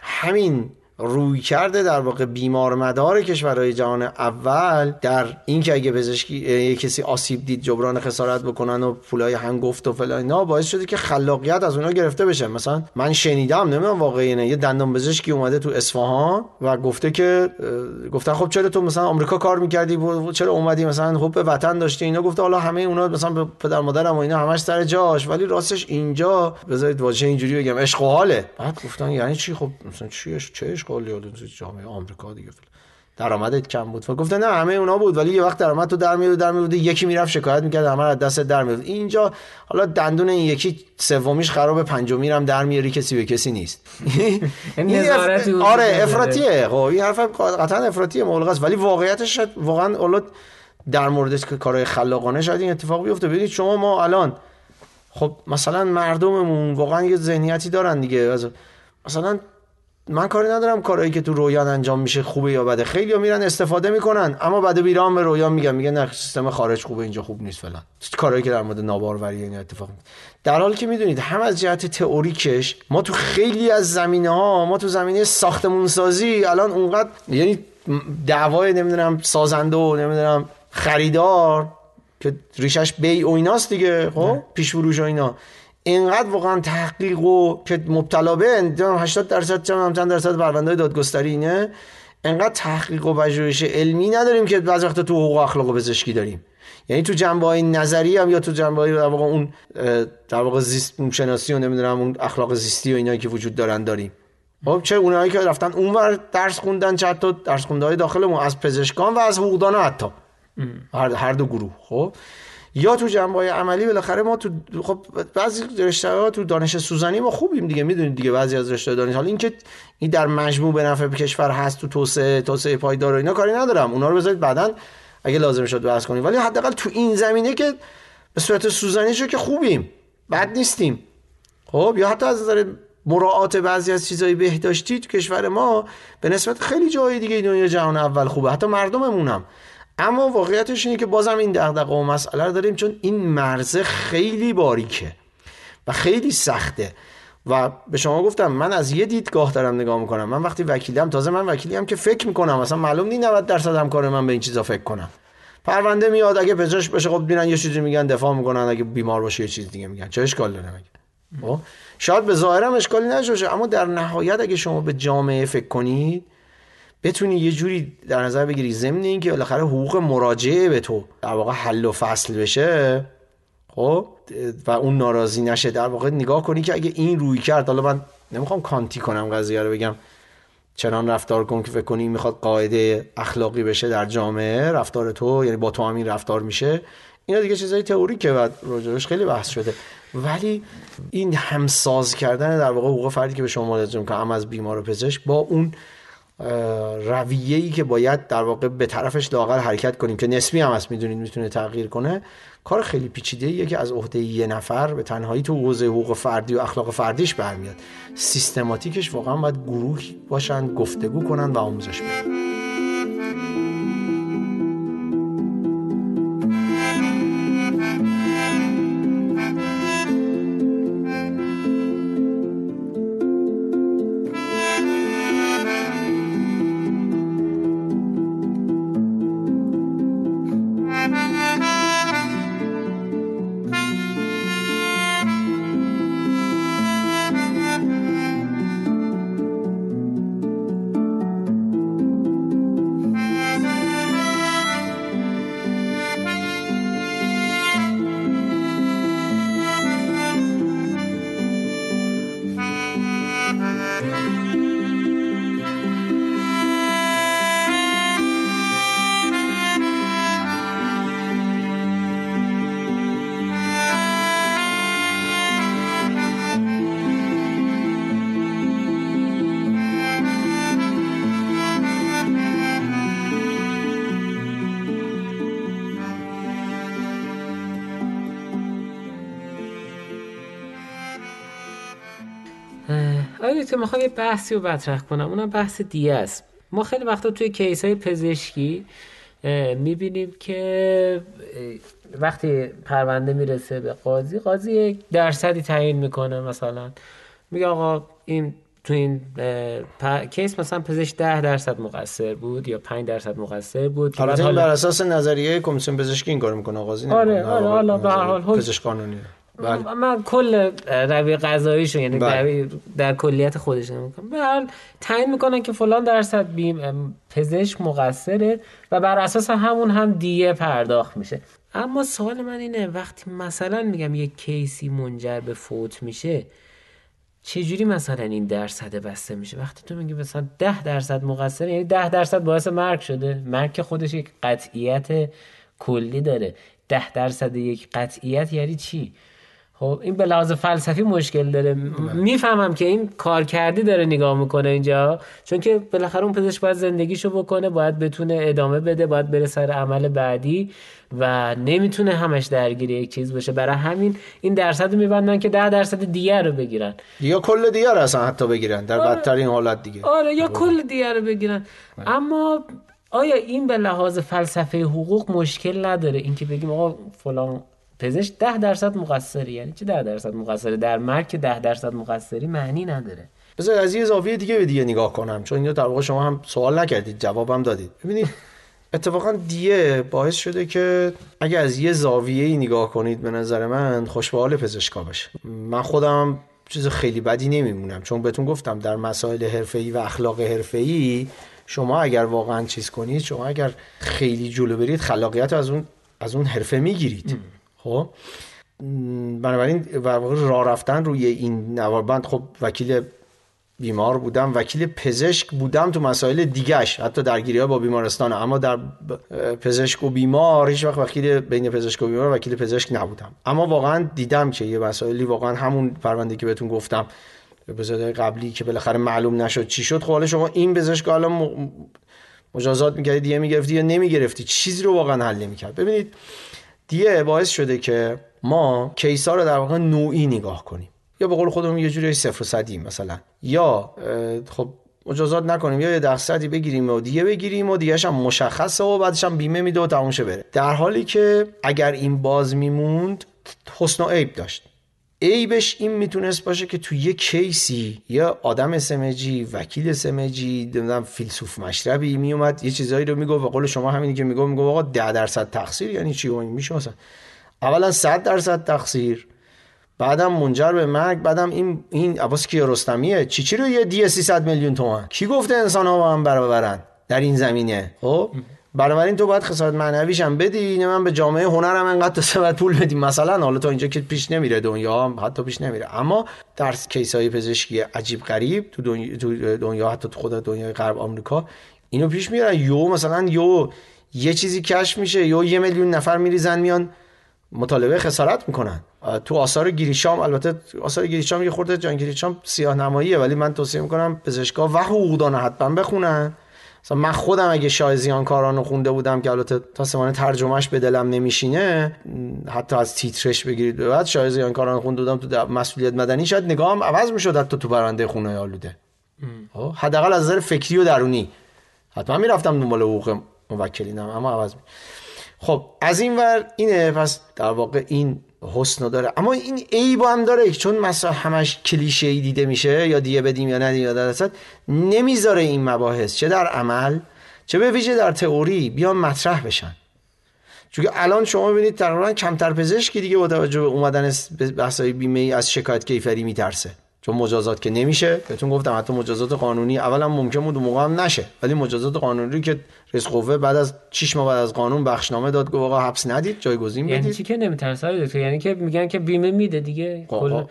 همین روی کرده در واقع بیمار مدار کشورهای جهان اول در اینکه اگه پزشکی کسی آسیب دید جبران خسارت بکنن و پولای هنگفت و فلان اینا باعث شده که خلاقیت از اونها گرفته بشه. مثلا من شنیدم نمی‌دونم واقعا نه یه دندان پزشکی اومده تو اصفهان و گفته که گفتن خب چرا تو مثلا آمریکا کار می‌کردی؟ چرا اومدی مثلا حب وطن داشتی؟ اینا گفته حالا همه اونا مثلا به پدر مادرم و اینا همش سر جاش ولی راستش اینجا بذارید واژه اینجوری بگم عشق و حاله. بعد گفتن یعنی چی؟ خب مثلا چی یادم جامعه آمریکا دیگه درآمدت کم بود. گفته نه همه اونا بود ولی یه وقت درآمد تو در میاد در میاد یکی می‌رفت شکایت می‌کرد همه از دست در میاد اینجا حالا دندون این یکی سومیش خراب پنجمی هم در میاری کسی به کسی نیست. [laughs] یعنی آره افراطیه. خب این حرف قطعا افراطیه مولغ است ولی واقعیتش واقعا اولاد در مورد کارهای خلاقانه شاید این اتفاق بیفته. ببینید شما ما الان خب مثلا مردممون واقعا یه ذهنیتی دارن دیگه. مثلا من کاری ندارم کارهایی که تو رویان انجام میشه خوبه یا بده. خیلی میرن استفاده می‌کنن اما بعد بیرام به رویان میگن میگن نه سیستم خارج خوبه اینجا خوب نیست فلان. کارهایی که در مورد ناباروری این اتفاق میفته در حالی که می‌دونید هم از جهت تئوریکش ما تو خیلی از زمینه ها ما تو زمینه ساختمون سازی الان اونقدر یعنی دعوای نمی‌دونم سازنده و نمی‌دونم خریدار که ریشش بی و ایناست دیگه خب؟ پیش فروش و اینا. اینقدر واقعا تحقیق و که مبتلا به 80 درصد چند چند درصد پرونده دادگستری اینه اینقدر تحقیق و پژوهش علمی نداریم که بعضی وقت تو حقوق اخلاق و پزشکی داریم. یعنی تو جنبه های نظری هم یا تو جنبه های در واقع اون در واقع زیست شناسی و نمی‌دونم اون اخلاق زیستی و اینایی که وجود دارن داریم. خب چه اونایی که رفتن اونور درس خوندن چه حتی درس خونده های داخل از پزشکان و از حقوقدان حتی. هر دو گروه خب؟ یا تو جنبه عملی بالاخره ما تو خب بعضی رشته ها تو دانش سوزنی ما خوبیم دیگه می‌دونید دیگه بعضی از رشته دانش. حالا اینکه این در مجموع به نفع کشور هست تو توسعه توسعه پایدار و اینا کاری ندارم. اونا رو بذارید بعدا اگه لازم شد بحث کنیم. ولی حداقل تو این زمینه که به صورت سوزنی شو که خوبیم. بد نیستیم. خب یا حتی از نظر مراعات بعضی از چیزهای بهداشتی تو کشور ما به نسبت خیلی جای دیگه دنیا جهان اول خوبه. حتی مردممونم. اما واقعیتش اینه که بازم این دغدغه و مسئله رو داریم چون این مرزه خیلی باریکه و خیلی سخته. و به شما گفتم من از یه دیدگاه دارم نگاه می‌کنم. من وقتی وکیلم تازه من وکیلیم که فکر می‌کنم. مثلا معلوم نیست 90 درصد همکار من به این چیزا فکر کنم. پرونده میاد اگه پزشک بشه خب میرن یه چیزی میگن دفاع می‌کنن. اگه بیمار باشه یه چیز دیگه میگن. چه اشکال داره مگه؟ خب؟ شاید به ظاهرم اشکالی نشه اما در نهایت اگه شما به جامعه فکر کنید بتونی یه جوری در نظر بگیری ضمن اینکه بالاخره حقوق مراجعه به تو در واقع حل و فصل بشه خب؟ و اون ناراضی نشه. در واقع نگاه کنی که اگه این روی کرد حالا من نمی‌خوام کانتی کنم قضیه رو بگم. چنان رفتار کن که فکر کنی می‌خواد قاعده اخلاقی بشه در جامعه رفتار تو یعنی با تو همین رفتار میشه. اینا دیگه چیزای تئوری که بعد راجعش خیلی بحث شده. ولی این همساز کردن در واقع حقوق فردی که به شما لازم که هم از بیمار و پزشک با اون رویه‌ای که باید در واقع به طرفش لاغر حرکت کنیم که نسبی هم هست می‌دونید می‌تونه تغییر کنه. کار خیلی پیچیده ایه که از عهده یه نفر به تنهایی تو حوزه حقوق فردی و اخلاق فردیش برمیاد. سیستماتیکش واقعا باید گروه باشن گفتگو کنن و آموزش بدن. که می‌خوام یه بحثی رو مطرح کنم. اونم بحث دیگه است. ما خیلی وقتا توی کیس های پزشکی می‌بینیم که وقتی پرونده می‌رسه به قاضی قاضی یک درصدی تعیین می‌کنه مثلا. میگه آقا این تو این کیس مثلا پزشک 10 درصد مقصر بود یا 5 درصد مقصر بود. حالا بر اساس نظریه کمیسیون پزشکی این کار می‌کنه قاضی آره آره حالا به هر حال پزشک قانونی بله. من کل روی قضاییشو یعنی بله. در کلیت خودش نمی‌کنم به حال تعیین می‌کنن که فلان درصد بیم پزشک مقصره و بر اساس همون هم دیه پرداخت میشه. اما سوال من اینه وقتی مثلا میگم یک کیسی منجر به فوت میشه چجوری مثلا این درصد بسته میشه؟ وقتی تو میگی مثلا ده درصد مقصر یعنی ده درصد باعث مرگ شده. مرگ خودش یک قطعیت کلی داره. ده درصد یک قطعیت یعنی چی؟ خب این به لحاظ فلسفی مشکل داره. می‌فهمم که این کار کردی داره نگاه می‌کنه اینجا چون که بالاخره اون پزشک باید زندگیشو بکنه باید بتونه ادامه بده باید بره سر عمل بعدی و نمی‌تونه همش درگیر یک چیز باشه. برای همین این درصد میبندن که ده درصد دیگر رو بگیرن. یا کل دیگر اصلا حتی بگیرن در آره. بدترین حالت دیگه. آره یا کل دیگر رو بگیرن. آره. اما آیا این به لحاظ فلسفه حقوق مشکل نداره؟ اینکه بگیم آقا فلان پزشک ده درصد مقصری یعنی چه ده درصد مقصری؟ در مرگ ده درصد مقصری معنی نداره. بذار از یه زاویه دیگه به دیگه نگاه کنم چون اینو در واقع شما هم سوال نکردید جوابم دادید. ببینید اتفاقا دیه باعث شده که اگه از یه زاویه ای نگاه کنید به نظر من خوشبال پزشکا بشه من خودم چیز خیلی بدی نمیمونم چون بهتون گفتم در مسائل حرفه‌ای و اخلاق حرفه‌ای شما اگر واقعا چیز کنید شما اگر خیلی جلو برید خلاقیت از اون از اون حرفه می‌گیرید. خب؟ بنابراین راه رفتن روی این نواربند خب وکیل بیمار بودم وکیل پزشک بودم تو مسائل دیگهش حتی درگیری ها با بیمارستان. اما در پزشک و بیمار هیچ وقت وکیل بین پزشک و بیمار وکیل پزشک نبودم. اما واقعا دیدم که یه مسائلی واقعا همون پرونده که بهتون گفتم به قبلی که بالاخره معلوم نشد چی شد. خب حالا شما این پزشک حالا مجازات می‌کردی دیگه می‌گرفتی یا نمی‌گرفتی؟ چیزی رو واقعا حل نمی‌کرد. ببینید دیگه باعث شده که ما کیسا رو در واقع نوعی نگاه کنیم. یا به قول خودمون یه جوری صفر و صدی مثلا. یا خب مجازات نکنیم. یا یه درصدی بگیریم و دیگه بگیریم و دیگه هم مشخصه و بعدش هم بیمه میده و تموم بره. در حالی که اگر این باز میموند حسن و عیب داشت. عیبش این می‌تونست باشه که تو یه کیسی یا آدم سمجی وکیل سمجی نمی‌دونم فیلسوف مشربی میومد یه چیزایی رو می‌گفت و قول شما همینی که می‌گفت می‌گفت آقا 10 درصد تقصیر یعنی چی؟ میشه مثلا. اولا 100 درصد تقصیر بعدم منجر به مرگ بعدم این این عباس کیارستمیه؟ چی چی رو یه دی 300 میلیون تومان؟ کی گفته انسان ها با هم برابرن در این زمینه؟ خب؟ بنابراین تو باید خسارت معنویش هم بدی من به جامعه هنرم انقدر تو پول بدی. مثلا حالا تا اینجا که پیش نمیره دنیا حتی پیش نمیره. اما در کیس های پزشکی عجیب غریب تو دنیا, تو دنیا حتی تو خود دنیای غرب آمریکا اینو پیش میرن یو مثلا یو یه چیزی کشف میشه یو یه میلیون نفر میریزن میان مطالبه خسارت می‌کنن. تو آثار گریشام البته آثار گریشام یه خورده جان گریشام سیاه نماییه ولی من توصیه می‌کنم پزشکا و حقوقدان حتما بخونن. مثلا من خودم اگه شاه زیانکاران رو خونده بودم که البته تا سمانه ترجمهش به دلم نمیشینه حتی از تیترش بگیرید. به بعد شاه زیانکاران خونده بودم تو مسئولیت مدنی. شاید نگاهم عوض می‌شد حتی تو برنده خونه آلوده. خب، حداقل از نظر فکری و درونی. حتما می‌رفتم دنبال حقوق موکلینم اما عوض می خب از این ور اینه پس در واقع این حسن داره. اما این عیب هم داره. چون مثلا همش کلیشه ای دیده میشه یا دیگه بدیم یا ندیم یا در نمی‌ذاره این مباحث. چه در عمل چه به ویژه در تئوری بیان مطرح بشن. چون الان شما ببینید تقریبا کمتر پزشکی دیگه با توجه به اومدن بحثای بیمه ای از شکایت کیفری میترسه. چون مجازات که نمیشه بهتون گفتم حتی مجازات قانونی اولا ممکن بود موقع هم نشه. ولی مجازات قانونی که رئیس قوه بعد از 6 ماه بعد از قانون بخشنامه داد گفت آقا حبس ندید جایگزین بدید. یعنی چی که نمیترسه دکتر؟ یعنی که میگن که بیمه میده دیگه. کل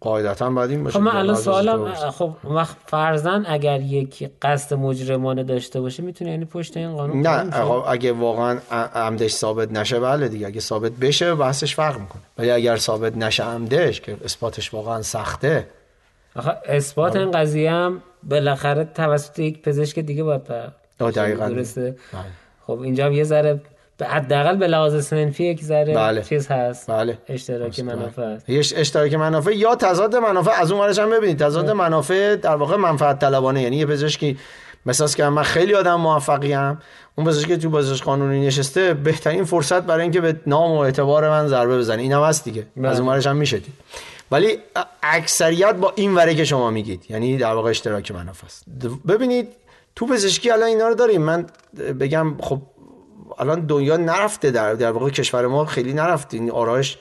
قاعدتا بعد این باشه. خب من الان سوالم خب وقت فرزن اگر یک قصد مجرمانه داشته باشه می‌تونه یعنی پشت این قانون نه اگه واقعا عمدش ثابت نشه بله دیگه. اگه ثابت بشه بحثش فرق می‌کنه. ولی اگر ثابت نشه عمدش که اثباتش واقعا سخته آخه اثبات این قضیه هم بالاخره توسط یک پزشک دیگه باید درسته؟ بله. خب اینجا یه ذره حداقل به لحاظ سنفی یک ذره بله. چیز هست. بله. اشتراک منافع هست یه اشتراک منافع یا تضاد منافع از اون ورش هم ببینید. تضاد بله. منافع در واقع منفعت طلبانه. یعنی یه پزشکی مثلا که من خیلی آدم موفقی ام اون پزشکی که تو بازش قانونی نشسته بهترین فرصت برای اینکه به نام و اعتبار من ضربه بزنه. اینم هست دیگه. بله. از اون هم میشه ولی اکثریت با این وره که شما میگید یعنی در واقع اشتراک منافع است. ببینید تو پزشکی الان اینا رو داریم. من بگم خب الان دنیا نرفته در در واقع کشور ما خیلی نرفته. این آرایش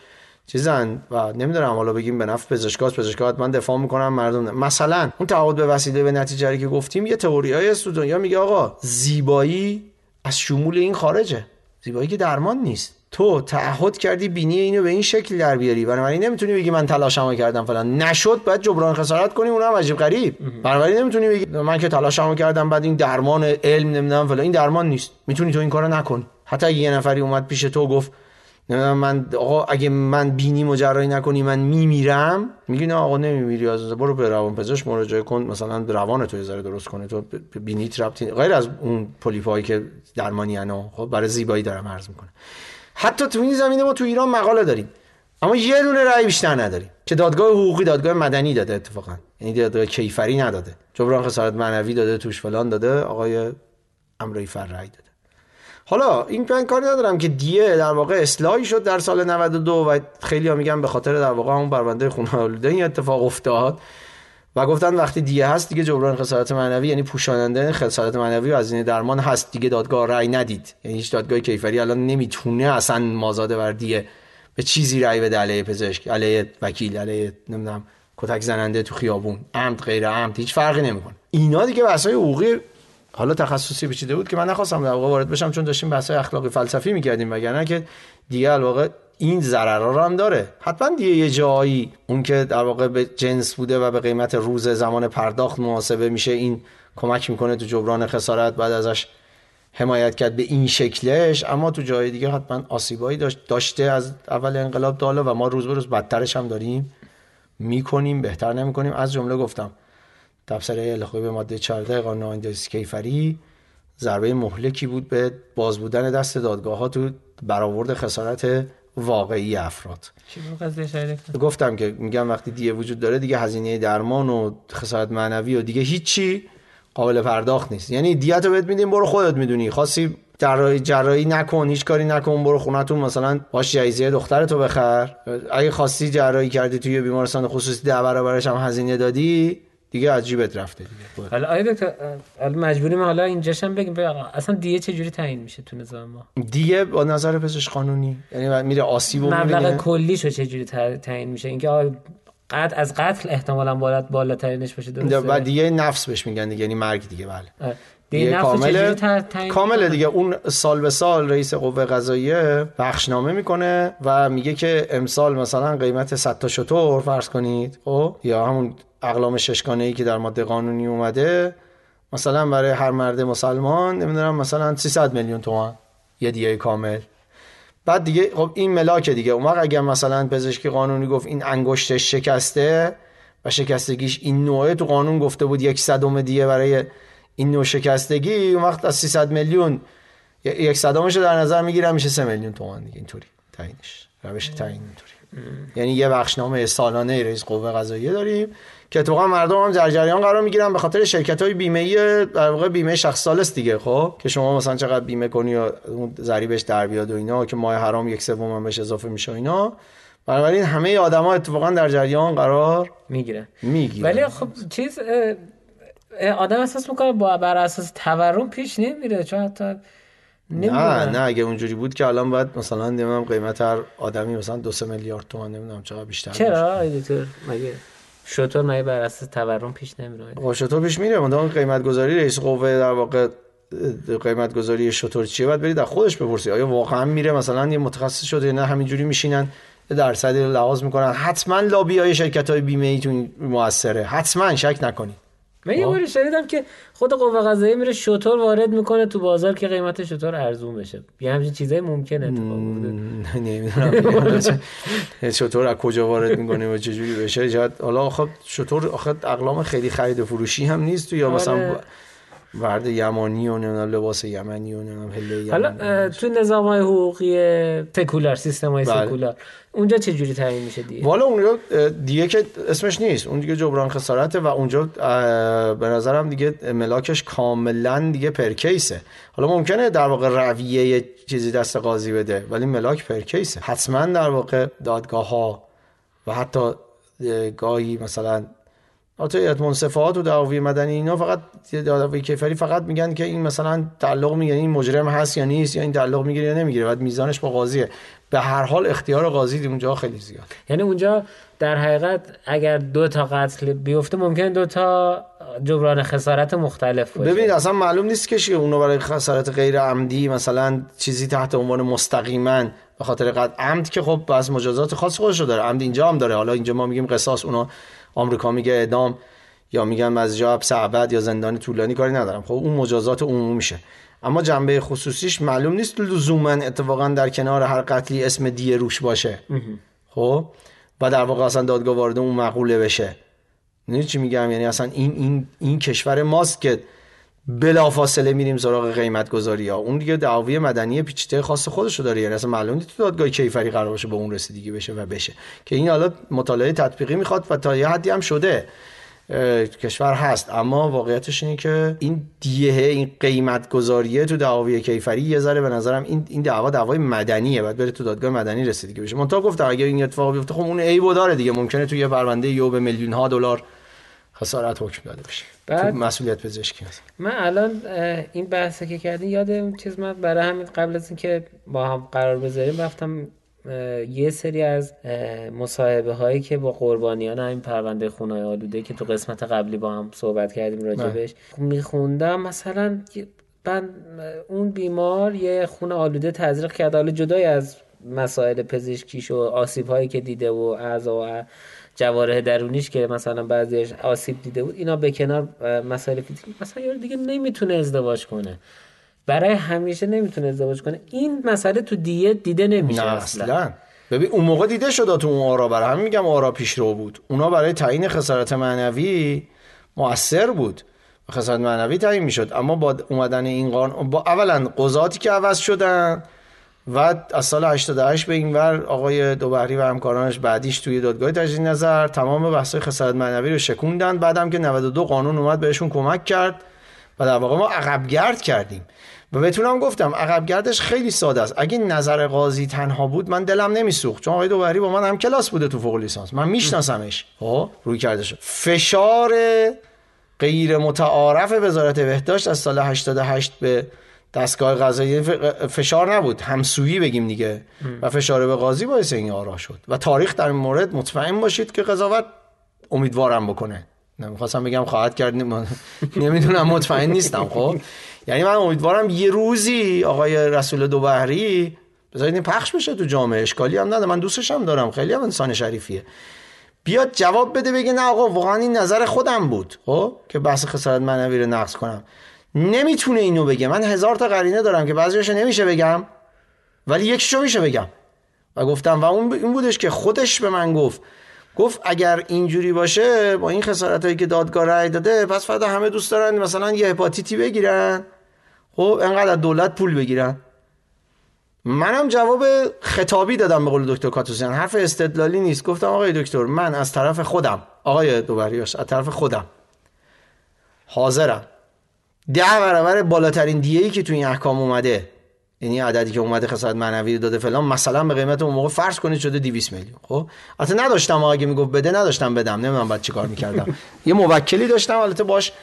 چیزن و نمی‌دونم حالا بگیم به نفع پزشکاس پزشکات من دفاع می‌کنم مردم مثلا اون تعهد به وسیله به نتیجه که گفتیم یه تئوریای از تو دنیا میگه آقا زیبایی از شمول این خارجه. زیبایی که درمان نیست. تو تعهد کردی بینی اینو به این شکل در بیاری. بنابراین نمی‌تونی بگی من تلاشمو کردم فلان. نشد باید جبران خسارت کنی اونم عجیب غریب. بنابراین نمی‌تونی بگی من که تلاشمو کردم بعد این درمان علم نمی‌دونم فلان. این درمان نیست. می‌تونی تو این کارو نکنی حتی اگه یه نفری اومد پیش تو گفت نمی‌دونم من آقا اگه من بینی مجرایی نکنی من میمیرم. میگی نه آقا نمیمیری از برو به روان پزشک مراجعه کن. مثلا روان تو یه درست کنه. تو بینی ربطی غیر از اون پولیپایی که درمانی انا خب برای زیبایی دارم عرض می‌کنه حتی تو این زمینه ما تو ایران مقاله داریم. اما یه دونه رأی بیشتر نداریم که دادگاه حقوقی دادگاه مدنی داده اتفاقا. یعنی دادگاه کیفری نداده. جبران خسارت معنوی داده توش فلان داده آقای امرای فر رأی داده. حالا این من کاری ندارم که دیه در واقع اصلاحی شد در سال 92 و خیلی ها میگن به خاطر در واقع اون بربنده خونه این اتفاق افتاد. و گفتن وقتی دیه هست دیگه جبران خسارت معنوی یعنی پوشاننده خسارت معنوی و این درمان هست. دیگه دادگاه رأی ندید. یعنی هیچ دادگاه کیفری الان نمی‌تونه اصلا مازاده بر دیه به چیزی رأی بده علیه پزشک علیه وکیل علیه نمی‌دونم کتک زننده تو خیابون. عمد غیر عمد هیچ فرقی نمی‌کنه. اینا دیگه بحثای حقوقی حالا تخصصی بچیده بود که من نخواستم در واقع وارد بشم چون داشتیم بحث اخلاقی فلسفی می‌کردیم وگرنه که دیگه الواقع این ضررا رو هم داره. حتما دیگه یه جایی اون که در واقع به جنس بوده و به قیمت روز زمان پرداخت محاسبه میشه این کمک می‌کنه تو جبران خسارت بعد ازش حمایت کرد به این شکلش. اما تو جای دیگه حتما آسیبایی داشته از اول انقلاب داله و ما روز به روز بدترش هم داریم. می‌کنیم بهتر نمی‌کنیم. از جمله گفتم تبصره الخوی به ماده 14 قانون آینده‌ای کیفری ضربه مهلکی بود به باز بودن دست دادگاه ها تو برآورد خسارت واقعی افراد. گفتم که میگم وقتی دیه وجود داره دیگه هزینه درمان و خسارت معنوی و دیگه هیچی قابل پرداخت نیست. یعنی دیت رو بهت میدیم برو خودت می‌دونی. خواستی جراحی جراحی نکن هیچ کاری نکن برو خونتون مثلا باش جایزه دخترتو بخر. اگه خواستی جراحی کردی توی بیمارستان خصوصی ده برابرش هم هزینه دادی دیگه از جیبت رفته دیگه. حالا آیا دکتر مجبوریم حالا اینجاش هم بگیم اصلا دیه چه جوری تعیین میشه تو نظام ما؟ دیه با نظر پزشک قانونی یعنی میره آسیب و مبلغ کلیشو چه جوری تعیین میشه؟ اینکه قد از قتل احتمالا بالا بالاترینش باشه درسته؟ بعد دیگه نفس بهش میگن دیگه یعنی مرگ دیگه بله. دیگه کامله کامله دیگه. اون سال به سال رئیس قوه قضاییه بخشنامه می‌کنه و میگه که امسال مثلا قیمت 100 تا شطور فرض کنید خب؟ یا همون اقلام ششگانه ای که در ماده قانونی اومده مثلا برای هر مرد مسلمان نمی‌دونم مثلا 300 میلیون تومان یه دیگه کامل. بعد دیگه خب این ملاک دیگه. اون وقت اگر مثلا پزشکی قانونی گفت این انگشتش شکسته و شکستگیش این نوعه تو قانون گفته بود یک صدم دیگه برای این نوع شکستگی اون وقت از 300 میلیون یک صدمش در نظر می‌گیرم میشه 3 میلیون تومان دیگه. اینطوری. تعیینش. روش تعیین اینطوری. یعنی یه بخشنامه سالانه رئیس قوه قضاییه داریم. که اتفاقا مردم هم در جریان قرار می‌گیرن به خاطر شرکت های بیمه ای در واقع بیمه شخص سالس دیگه خب؟ که شما مثلا چقدر بیمه کنی و اون ضریبش در بیاد و اینا که ماه حرام یک سوم هم بهش اضافه میشه اینا. بنابراین همه آدما اتفاقا در جریان قرار می‌گیره می‌گیره ولی خب چیز آدم احساس می‌کنه با بر اساس تورم پیش نمیره چون حتی نه نه اگه اونجوری بود که الان باید مثلا نمی‌دونم قیمت هر آدمی مثلا دو سه میلیارد تومان نمی‌دونم چقدر بیشتر چرا؟ دکتر مگه؟ شطور مگه بر اساس تورم پیش نمیره. خب شطور پیش میره. اون قیمت گذاری رئیس قوه در واقع قیمت گذاری شطور چیه؟ باید برید در خودش بپرسی آیا واقعا میره؟ مثلا یه متخصص شده نه؟ همینجوری میشینن درصدی لحاظ می‌کنن. حتما لابی های شرکت های بیمه ای تو موثره. حتما شک نکنید. من یه باری شنیدم که خود قوه قضاییه میره شطور وارد می‌کنه تو بازار که قیمت شطور ارزون بشه. یه همچین چیزای ممکنه اتفاق نمی‌دونم. [laughs] شطور از کجا وارد می‌کنه و چجوری بشه. حالا خب شطور آخه اقلام خیلی خرید فروشی هم نیست تو یا مثلا ورد یمانی و لباس یمنی و هله حالا تو نظام های حقوقی سکولار سیستم های بله. سکولار اونجا چه جوری تعیین میشه دیگه؟ والا اونجا دیگه که اسمش نیست. اون دیگه جبران خسارته و اونجا به نظرم دیگه ملاکش کاملا دیگه پرکیسه. حالا ممکنه در واقع رویه چیزی دست قاضی بده ولی ملاک پرکیسه. حتما در واقع دادگاه ها و حتی گاهی مثلا اتایت منصفات و دعاوی مدنی اینا فقط دعاوی کیفری فقط میگن که این مثلا تعلق میگه این مجرم هست یا نیست یا این تعلق می‌گیره یا نمی‌گیره. بعد میزانش با قاضیه. به هر حال اختیار قاضی اونجا خیلی زیاد. یعنی اونجا در حقیقت اگر دو تا قتل بیفته ممکن دو تا جبران خسارت مختلف باشه. ببینید اصلا معلوم نیست که اونو برای خسارت غیر عمدی مثلا چیزی تحت عنوان مستقیما به خاطر قد عمد که خب از مجازات خاص خودش رو داره. عمد اینجا هم داره. حالا اینجا ما میگیم قصاص اونا آمریکا میگه اعدام یا میگن از جاب سعبد یا زندان طولانی کاری ندارم. خب اون مجازات عمومی میشه. اما جنبه خصوصیش معلوم نیست لزوما اتفاقا در کنار هر قتلی اسم دیه روش باشه. خب؟ و در واقع اصلا دادگاه وارد اون مقوله بشه. نه چی میگم؟ یعنی اصلا این این این کشور ماست که بلافاصله میریم سراغ قیمت گذاری ها. اون دیگه دعاوی مدنی پیچیده خاص خودشو داره. یعنی اصلا معلوم تو دادگاه کیفری قرار باشه به اون رسیدگی بشه و بشه. که این حالا مطالعه تطبیقی می‌خواد و تا یه حدی هم شده کشور هست. اما واقعیتش اینه که این دیه این قیمت گذاریه تو دعاوی کیفری یه ذره به نظرم این این دعوا دعوای مدنیه. بعد بره تو دادگاه مدنی رسیدگی بشه. من تا گفتم اگه این اتفاق بیفته خب اون عیبو داره دیگه. ممکنه تو یه پرونده یو به میلیون ها دلار خسارت حکم داده بشه. بعد مسئولیت پزشکی هست. من الان این بحثی که کردی یاد اون چیز من برای همین قبل از اینکه با هم قرار بذاریم رفتم یه سری از مصاحبه هایی که با قربانیان همین پرونده خونای آلوده که تو قسمت قبلی با هم صحبت کردیم راجبش. میخوندم. مثلا من اون بیمار یه خون آلوده تزریق کرده حالا جدای از مسائل پزشکیش و آسیب هایی که دیده و اعضا و جواره درونیش که مثلا بعضیش آسیب دیده بود اینا به کنار مسائل فیزیکی مثلا یارو دیگه نمی‌تونه ازدواج کنه. برای همیشه نمی‌تونه ازدواج کنه. این مسئله تو دیه دیده نمیشه نه اصلا. ببین اون موقع دیده شد تو اون آرا برای همین میگم آرا پیشرو بود. اونا برای تعیین خسارت معنوی مؤثر بود. خسارت معنوی تعیین می‌شد. اما با اومدن این قانون با اولا قضاتی که عوض شدن و از سال 88 به این ور آقای دوبهری و همکارانش بعدیش توی دادگاه تجدید نظر تمام بحث‌های خسارت معنوی رو شکوندن. بعدم که 92 قانون اومد بهشون کمک کرد و در واقع ما عقب گرد کردیم. و بتونم گفتم عقب گردش خیلی ساده است. اگه نظر قاضی تنها بود من دلم نمیسوخت. چون آقای دوبری با من هم کلاس بوده تو فوق لیسانس. من میشناسمش. خب روی کرده شد. فشار غیر متعارف وزارت بهداشت از سال 88 به دستگاه قضایی فشار نبود. همسویی بگیم دیگه. و فشار به قاضی باعث این آرا شد. و تاریخ در این مورد مطمئن باشید که قضاوت امیدوارم بکنه. نمی‌خواستم بگم خواهد کرد [laughs] نمی‌دونم مطمئن نیستم خب؟ یعنی من امیدوارم یه روزی آقای رسول دو بحری بذارید این پخش بشه تو جامعه اشکالی هم نداره. من دوستش هم دارم. خیلی هم انسان شریفیه. بیاد جواب بده بگه نه آقا واقعا این نظر خودم بود خب؟ که بحث خسارت معنوی رو نقض کنم. نمی‌تونه اینو بگه. من هزار تا قرینه دارم که بعضیش نمیشه بگم ولی یکیشو میشه بگم. و گفتم و اون این بودش که خودش به من گفت. گفت اگر اینجوری باشه با این خسارت هایی که دادگاه رای داده پس فردا همه دوست دارن مثلا یه هپاتیتی بگیرن. خب انقدر دولت پول بگیرن. منم جواب خطابی دادم به قول دکتر کاتوسیان حرف استدلالی نیست. گفتم آقای دکتر من از طرف خودم آقای دوبریاش از طرف خودم حاضرم. ده برابر بالاترین دیه ای که تو این احکام اومده. یعنی عددی که اومده خسارت معنوی داده فلان مثلا به قیمت اون موقع فرض کنید شده 200 میلیون. خب؟ البته نداشتم اگه می‌گفت بده نداشتم بدم. نمی‌دونم بعد چیکار می‌کردم. [laughs] یه موکلی داشتم البته باش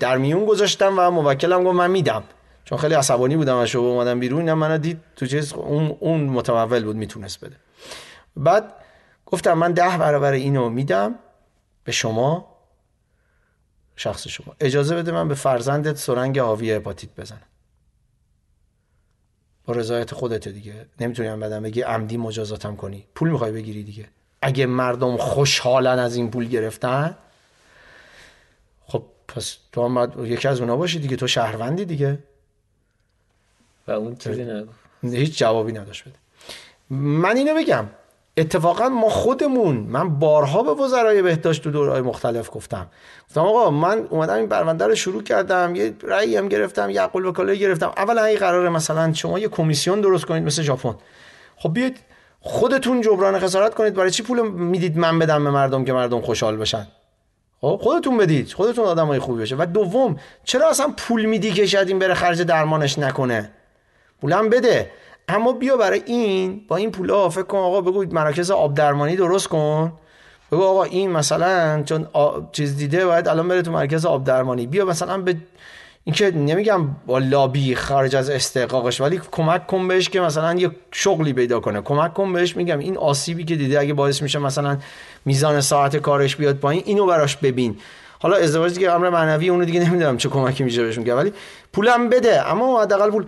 در میون گذاشتم و موکلم گفت من میدم. چون خیلی عصبانی بودم از شعبه اومدم بیرون. اینم منو دید تو چیز اون اون متمول بود می‌تونست بده. بعد گفتم من ده برابر اینو میدم به شما. شخص شما. اجازه بده من به فرزندت سرنگ آوی هپاتیت بزنم. با رضایت خودت دیگه. نمی‌تونی هم بدم بگی عمدی مجازاتم کنی. پول می‌خوای بگیری دیگه. اگه مردم خوشحالن از این پول گرفتن خب پس تو هم باید یکی از اونا باشی دیگه. تو شهروندی دیگه. و اون چیزی نگفت هیچ جوابی نداشت بده. من اینو بگم. اتفاقا ما خودمون من بارها به وزرای بهداشت تو دورهای مختلف گفتم. گفتم آقا من اومدم این پرونده رو شروع کردم یه رأی هم گرفتم یه عقل وکاله گرفتم. اولا این قراره مثلا شما یه کمیسیون درست کنید مثل ژاپن. خب بیاید خودتون جبران خسارت کنید برای چی پول می‌دید من بدم به مردم که مردم خوشحال بشن؟ خب خودتون بدید خودتون آدمای خوبی بشه. و دوم چرا اصلا پول میدی که شاید این بره خرج درمانش نکنه؟ پولم بده. اما بیا برای این با این پولا فکر کن آقا بگو مراکز آب درمانی درست کن. بگو آقا این مثلا چون چیز دیده باید الان بره تو مرکز آب درمانی. بیا مثلا به اینکه نمیگم با لابی خارج از استحقاقش ولی کمک کن بهش که مثلا یه شغلی پیدا کنه. کمک کن بهش میگم این آسیبی که دیده اگه باعث میشه مثلا میزان ساعت کارش بیاد پایین اینو براش ببین. حالا ازدواج دیگه امر معنوی اونو دیگه نمی‌دونم چه کمکی میشه بهشون که ولی پولم بده اما حداقل پول.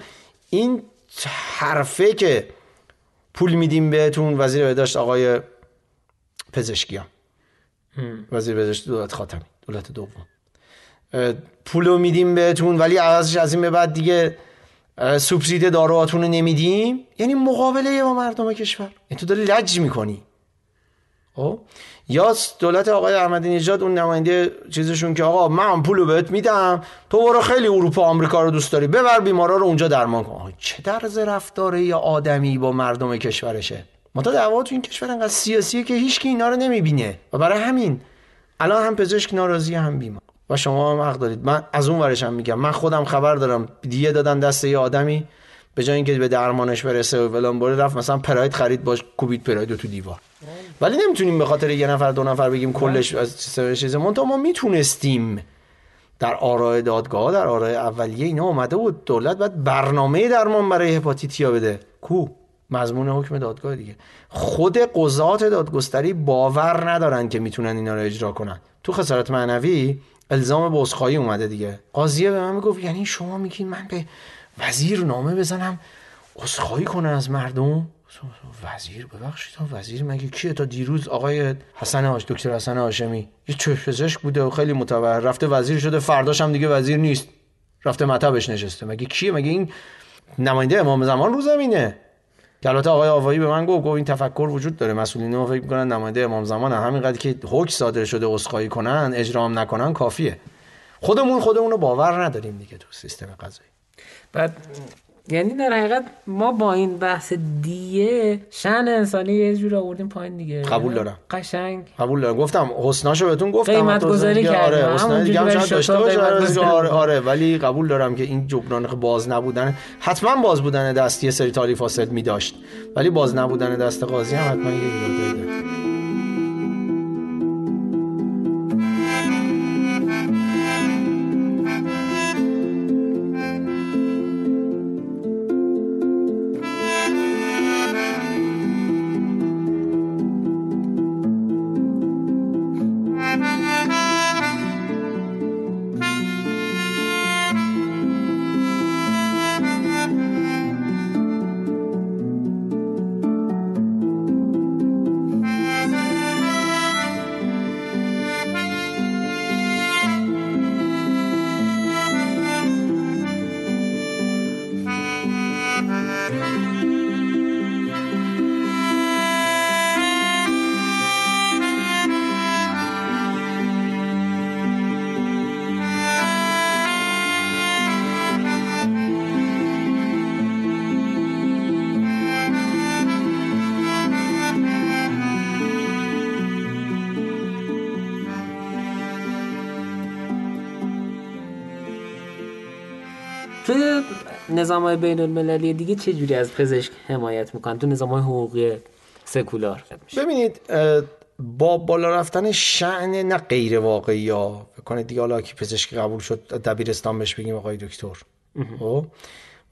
این حرفه که پول میدیم بهتون وزیر بهداشت آقای پزشکیان. وزیر بهداشت دولت خاتمی دولت دوم. پولو میدیم بهتون ولی ازش از این به بعد دیگه سوبسید داروهاتون رو نمیدیم. یعنی مقابله با مردم کشور. این تو داری لج می‌کنی. خب؟ یا دولت آقای احمدی نژاد اون نماینده چیزشون که آقا من پولو بهت میدم تو برو خیلی اروپا آمریکا رو دوست داری ببر بیمارا رو اونجا درمان کن. چه طرز رفتاره یا آدمی با مردم کشورشه؟ ما تا دعوا تو این کشور انقدر سیاسیه که هیچ کی اینا رو نمی‌بینه. و برای همین الان هم پزشک ناراضی هم بیمار. و شما هم حق دارید. من از اون ورشم میگم. من خودم خبر دارم. دیگه دادن دست یه آدمی به جای اینکه به درمانش برسه و ولان بره رفت مثلا پراید خرید باش کوبید پراید تو دیوار. ولی نمی‌تونیم به خاطر یه نفر دو نفر بگیم کلش از چیز منتها ما می‌تونستیم در آرای دادگاه در آرای اولیه اینا اومده بود دولت باید برنامه درمان برای هپاتیتیا بده. کو؟ مضمون حکم دادگاه دیگه. خود قضات دادگستری باور ندارن که می‌تونن اینا رو اجرا کنن. تو خسارت معنوی الزام عذرخواهی اومده دیگه. قاضیه به من می‌گفت یعنی شما میگین من به وزیر نامه بزنم عذرخواهی کنه از مردم؟ وزیر ببخشید تا وزیر مگه کیه؟ تا دیروز آقای حسن هاش دکتر حسن هاشمی یه پزشک بوده و خیلی متبر رفته وزیر شده فرداش هم دیگه وزیر نیست. رفته مطبش نشسته. مگه کیه؟ مگه این نماینده امام زمان رو زمینه؟ که البته آقای آوایی به من گفت گفت این تفکر وجود داره. مسئولین ما فکر می‌کنن نماینده امام زمان همینقدر که حکم صادر شده اسخایی کنن اجرام نکنن کافیه. خودمون خودمون رو باور نداریم دیگه تو سیستم قضایی. بعد یعنی در حقیقت ما با این بحث دیه شن انسانی یه جور آوردیم پایین دیگه. قبول دارم. قشنگ. قبول دارم. گفتم حسناشو بهتون گفتم. قیمت گذاری کردم آره حسنا دیگه هم شاید داشته باشه. آره آره ولی قبول دارم که این جبران باز نبودن. حتما باز بودن دست یه سری تاریف فاسد می داشت ولی باز نبودن دست قاضی هم حتما یه ایرادایی نظام های بین المللی دیگه چه جوری از پزشک حمایت می‌کنن؟ تو نظام های حقوقی سکولار ببینید با بالا رفتن شعن نه غیر واقعی یا کنید دیگه حالا که پزشک قبول شد دبیرستان بهش بگیم آقای دکتر. خب؟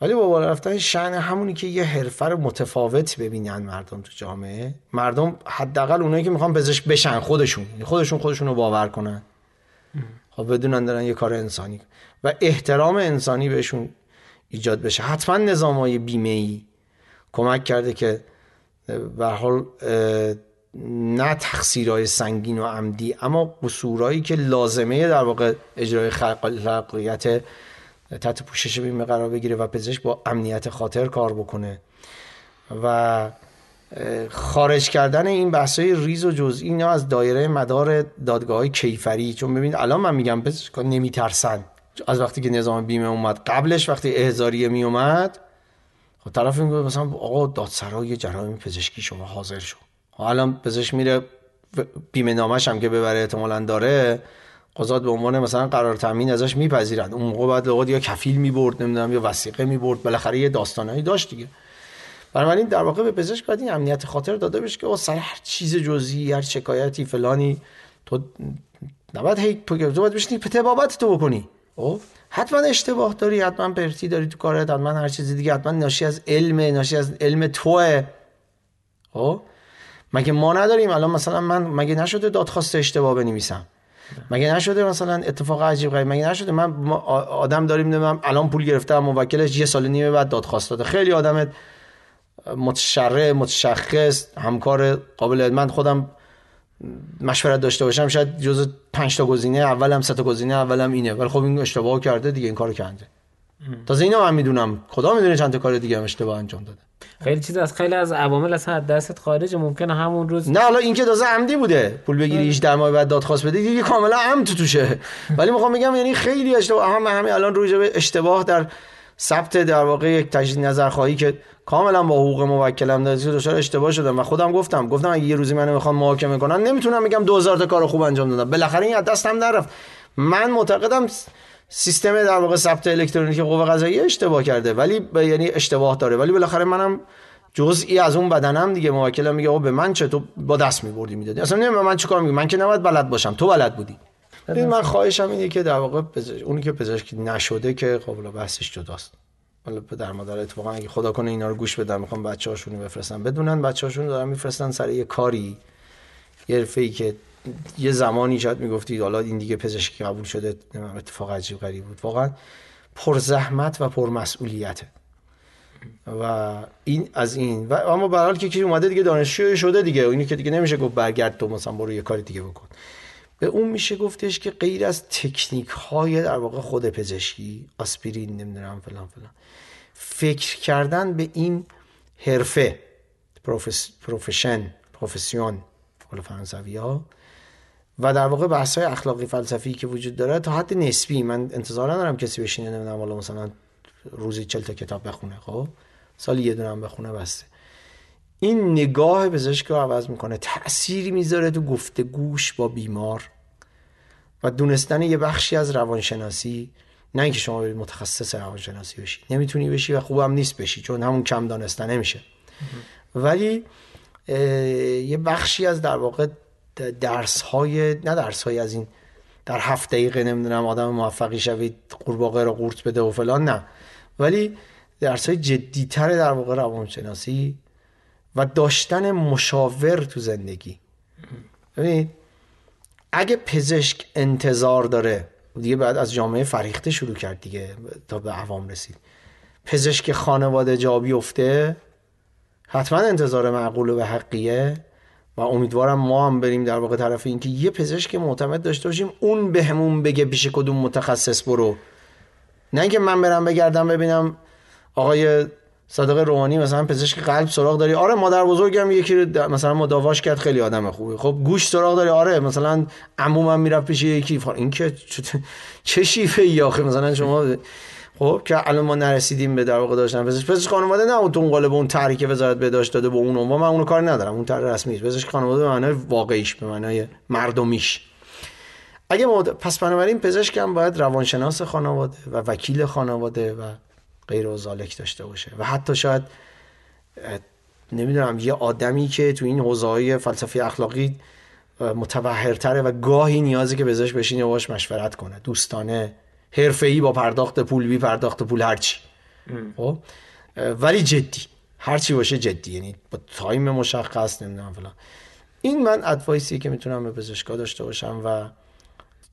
ولی با بالا رفتن شعن همونی که یه حرفه رو متفاوت ببینن مردم تو جامعه. مردم حداقل اونایی که می‌خوان پزشک بشن خودشون. یعنی خودشون خودشون رو باور کنن. خب بدونن دارن یه کار انسانی. و احترام انسانی بهشون ایجاد بشه. حتما نظام های بیمه ای کمک کرده که به حال نه تقصیرهای سنگین و عمدی اما قصورهایی که لازمه در واقع اجرای خلاقیت تحت پوشش بیمه قرار بگیره و پزشک با امنیت خاطر کار بکنه. و خارج کردن این بحثای ریز و جزئی اینا از دایره مدار دادگاه های کیفری. چون ببینید الان من میگم نمیترسن. از وقتی که نظام بیمه اومد قبلش وقتی احزاریه می اومد خب طرف میگه مثلا آقا دادسرای جرایم پزشکی شما حاضر شو. خب الان پزشک میره بیمه نامش هم که ببره احتمالا داره قضات به عنوان مثلا قرار تامین ازش میپذیرند اون موقع بعد لغات یا کفیل می‌برد نمی‌دونم یا وسیقه می‌برد بالاخره یه داستانایی داشت دیگه. بنابراین در واقع به پزشک باید این امنیت خاطر داده بشه که سر هر چیز جزئی هر شکایتی فلانی تو نباید هی تو باید بشینی پته بابت تو بکنی. خب؟ حتما اشتباه داری حتما پرتی داری تو کارت حتما هر چیزی دیگه حتما ناشی از علم ناشی از علم توه. خب؟ مگه ما نداریم؟ الان مثلا من مگه نشده دادخواست اشتباه بنویسم؟ مگه نشده مثلا اتفاق عجیب غریب؟ مگه نشده من آدم داریم نمی‌دونم الان پول گرفتم موکلش یه سال نیمه بعد دادخواست داده. خیلی آدم متشرع متشخص همکار قابل من خودم مشورت داشته باشم شاید جز 5 تا گزینه اولم سه تا گزینه اولم اینه. ولی خب این اشتباه کرده دیگه این کارو کرده. تازه اینا من می‌دونم. خدا می‌دونه چند تا کار دیگه هم اشتباه انجام داده. خیلی چیز از خیلی از عوامل اصلا دستت خارج ممکنه همون روز نه حالا این که تازه عمدی بوده. پول بگیری 18 ماه بعد دادخواست بدی دیگه کاملا عمد تو توشه. [laughs] ولی می‌خوام بگم یعنی خیلی اشتباه. هم همین الان روی اشتباه در ثبت در واقع یک تجدید نظر خواهی که کاملا با حقوق موکلم داشته اشتباه شدم و خودم گفتم گفتم اگه یه روزی منو می‌خوان محاکمه کنن نمی‌تونم بگم 2000 تا کار خوب انجام دادم. بالاخره این دستم نرفت. من معتقدم سیستم در واقع ثبت الکترونیک قوه قضاییه اشتباه کرده ولی یعنی اشتباه داره. ولی بالاخره منم جزئی از اون بدنم دیگه. موکلم میگه او به من چه؟ تو با دست میبردی می‌دادی. اصلا نمی‌دونم من چیکار میگم من که نباید بلد باشم. تو بلد بودی. ببین من خواهشم اینه که در واقع اونی که پزشکی نشده که قابل بحثش جداست. حالا در مادر اتفاقا اگه خدا کنه اینا رو گوش بدن می‌خوام بچه‌هاشون بفرستن. بدونن بچه‌هاشون دارن میفرستن سر یه کاری یه ای که یه زمانی شاید می‌گفتید حالا این دیگه پزشکی قبول شده اتفاق عجیب غریب بود. واقعا پر زحمت و پر مسئولیته و این از این. و اما به که کی اومده دیگه دانشجو شده دیگه. اینی که دیگه نمیشه گفت برگرد تو مثلا برو یه کاری دیگه بکن. به اون میشه گفتش که غیر از تکنیک های در واقع خود پزشکی آسپرین نمی‌دونم فلان فلان. فکر کردن به این حرفه پروفشن پروفسیون حالا فرانسوی ها و در واقع بحث های اخلاقی فلسفی که وجود داره تا حد نسبی من انتظار ندارم کسی بشینه نمی‌دونم حالا مثلا روزی چل تا کتاب بخونه خب؟ سالی یه دونم بخونه بسته. این نگاه پزشک رو عوض می‌کنه. تأثیری می‌ذاره تو گفتگوش با بیمار و دونستن یه بخشی از روانشناسی نه اینکه شما برید متخصص روانشناسی بشی. نمی‌تونی بشی و خوبم نیست بشی چون همون کم دانستن نمیشه ولی یه بخشی از در واقع درس های نه درس های از این در هفت دقیقه نمی‌دونم آدم موفقی شوید قورباغه رو قورت بده و فلان نه. ولی درس های جدیتر در واقع روانشناسی و داشتن مشاور تو زندگی. ببینید اگه پزشک انتظار داره دیگه بعد از جامعه فریخته شروع کرد دیگه تا به عوام رسید. پزشک خانواده جا بیفته حتما انتظار معقول و حقیه و امیدوارم ما هم بریم در واقع طرف اینکه یه پزشک معتمد داشته باشیم اون بهمون به بگه پیش کدوم متخصص برو. نه اینکه من برم بگردم ببینم آقای صادق روحانی مثلا پزشک قلب سراغ داری. آره مادر بزرگم یکی مثلا مداواش کرد خیلی آدم خوبه. خب گوش سراغ داری. آره مثلا عمومم می‌رفت پیش یکی. این که چه شیفه ای آخه؟ مثلا شما خب که الان ما نرسیدیم به در واقع داشتن پزشک. پزشک خانواده نه اون تو قالب اون طرحی که وزارت بهداشت داده با اون عنوان من اونو کار ندارم. اون طرح رسمی پزشک خانواده به معنای واقعیش به معنای مردمیش. اگه مد... پس بنابراین پزشک هم باید روانشناس خانواده و وکیل خانواده و غیر و داشته باشه. و حتی شاید نمی‌دونم یه آدمی که تو این حوزه های فلسفی اخلاقی متبحرتره و گاهی نیازی که بزش بشینه باش مشورت کنه. دوستانه ای با پرداخت پول بی پرداخت پول هرچی خب؟ ولی جدی. هرچی باشه جدی. یعنی با تایم مشخص نمی‌دونم فلان. این من advice ی که می‌تونم به پزشکا داشته باشم و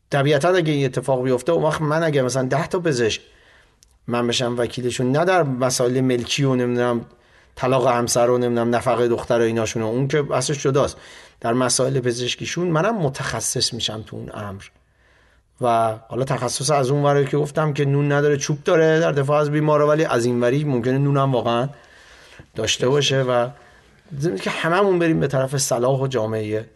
طبیعتا اگه این اتفاق بیفته اون وقت من اگه مثلا ده تا پزشک من بشم وکیلشون نه در مسائل ملکی و نمی‌دونم طلاق همسر و نمی‌دونم نفقه دختر و ایناشون اون که اصلا جداست. در مسائل پزشکیشون منم متخصص میشم تو اون امر. و حالا تخصص از اون وره که گفتم که نون نداره چوب داره در دفاع از بیماره ولی از این وری ممکنه نونم واقعا داشته باشه و که هممون بریم به طرف صلاح و جامعه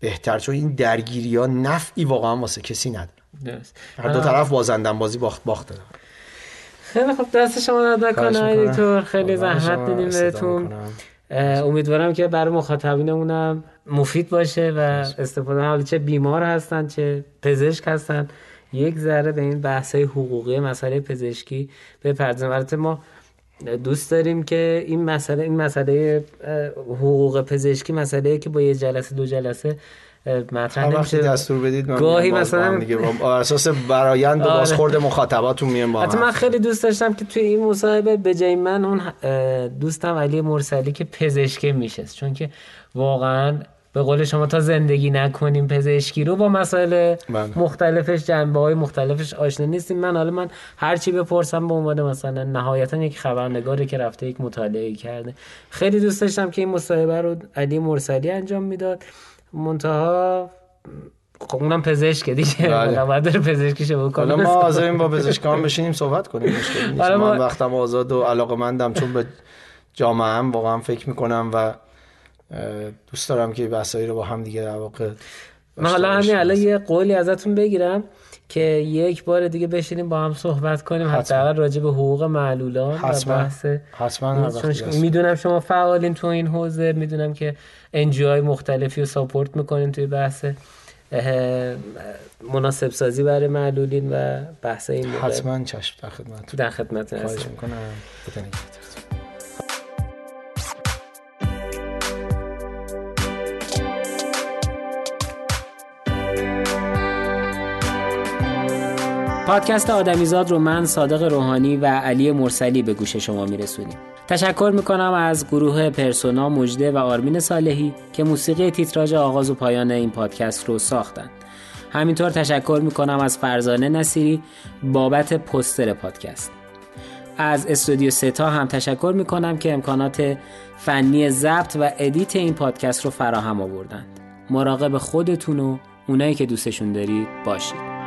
بهتر. چون این درگیری ها نفعی واقعا واسه کسی نداره. هر دو طرف بازندن بازی باخت باخته. خیلی خب دست شما درد نکنه. خیلی زحمت دیدیم بهتون. امیدوارم که برای مخاطبینمونم مفید باشه و استفاده حالا چه بیمار هستن چه پزشک هستن یک ذره به این بحث حقوقی مسئله پزشکی بپردازیم. البته ما دوست داریم که این مسئله این مسئله حقوق پزشکی مسئله که با یه جلسه دو جلسه مطرح نمیشه. دستور بدید من گاهی مثلا دیگه اساس برایند و آره. بازخورد مخاطباتون میام با من خیلی دوست داشتم که توی این مصاحبه به جای من اون دوستم علی مرسلی که پزشکی میشه چون که واقعا به قول شما تا زندگی نکنیم پزشکی رو با مسائل بله. مختلفش جنبه های مختلفش آشنا نیستیم. من حالا من هر چی بپرسم به عنوان مثلا نهایتا یک خبرنگاری که رفته یک مطالعه کرده. خیلی دوست داشتم که این مصاحبه رو علی مرسلی انجام می‌داد. منتها خب اونم پزشک دیگه. بله. [laughs] باید داره پزشکیشو بکنه حالا ما حاضریم با پزشکان بشینیم صحبت کنیم مشکل من وقتم آزاد و علاقه مندم چون به جامعه هم واقعا فکر می‌کنم و دوست دارم که بحثایی رو با هم دیگه در واقع من حالا همین الان یه قولی ازتون بگیرم. که یک بار دیگه بشینیم با هم صحبت کنیم حداقل راجع به حقوق معلولان حتما. و بحث حتما می‌دونم شما فعالین تو این حوزه می‌دونم که انجیو مختلفی رو ساپورت می‌کنین توی بحث مناسب سازی برای معلولین و بحث این حتما چشم در خدمت در خدمت خواهش پادکست آدمیزاد رو من صادق روحانی و علی مرسلی به گوش شما میرسونیم. تشکر می‌کنم از گروه پرسونا مجده و آرمین صالحی که موسیقی تیتراژ آغاز و پایان این پادکست رو ساختن. همینطور تشکر می‌کنم از فرزانه نصیری بابت پوستر پادکست. از استودیو ستا هم تشکر می‌کنم که امکانات فنی ضبط و ادیت این پادکست رو فراهم آوردند. مراقب خودتون و اونایی که دوستشون دارید باشید.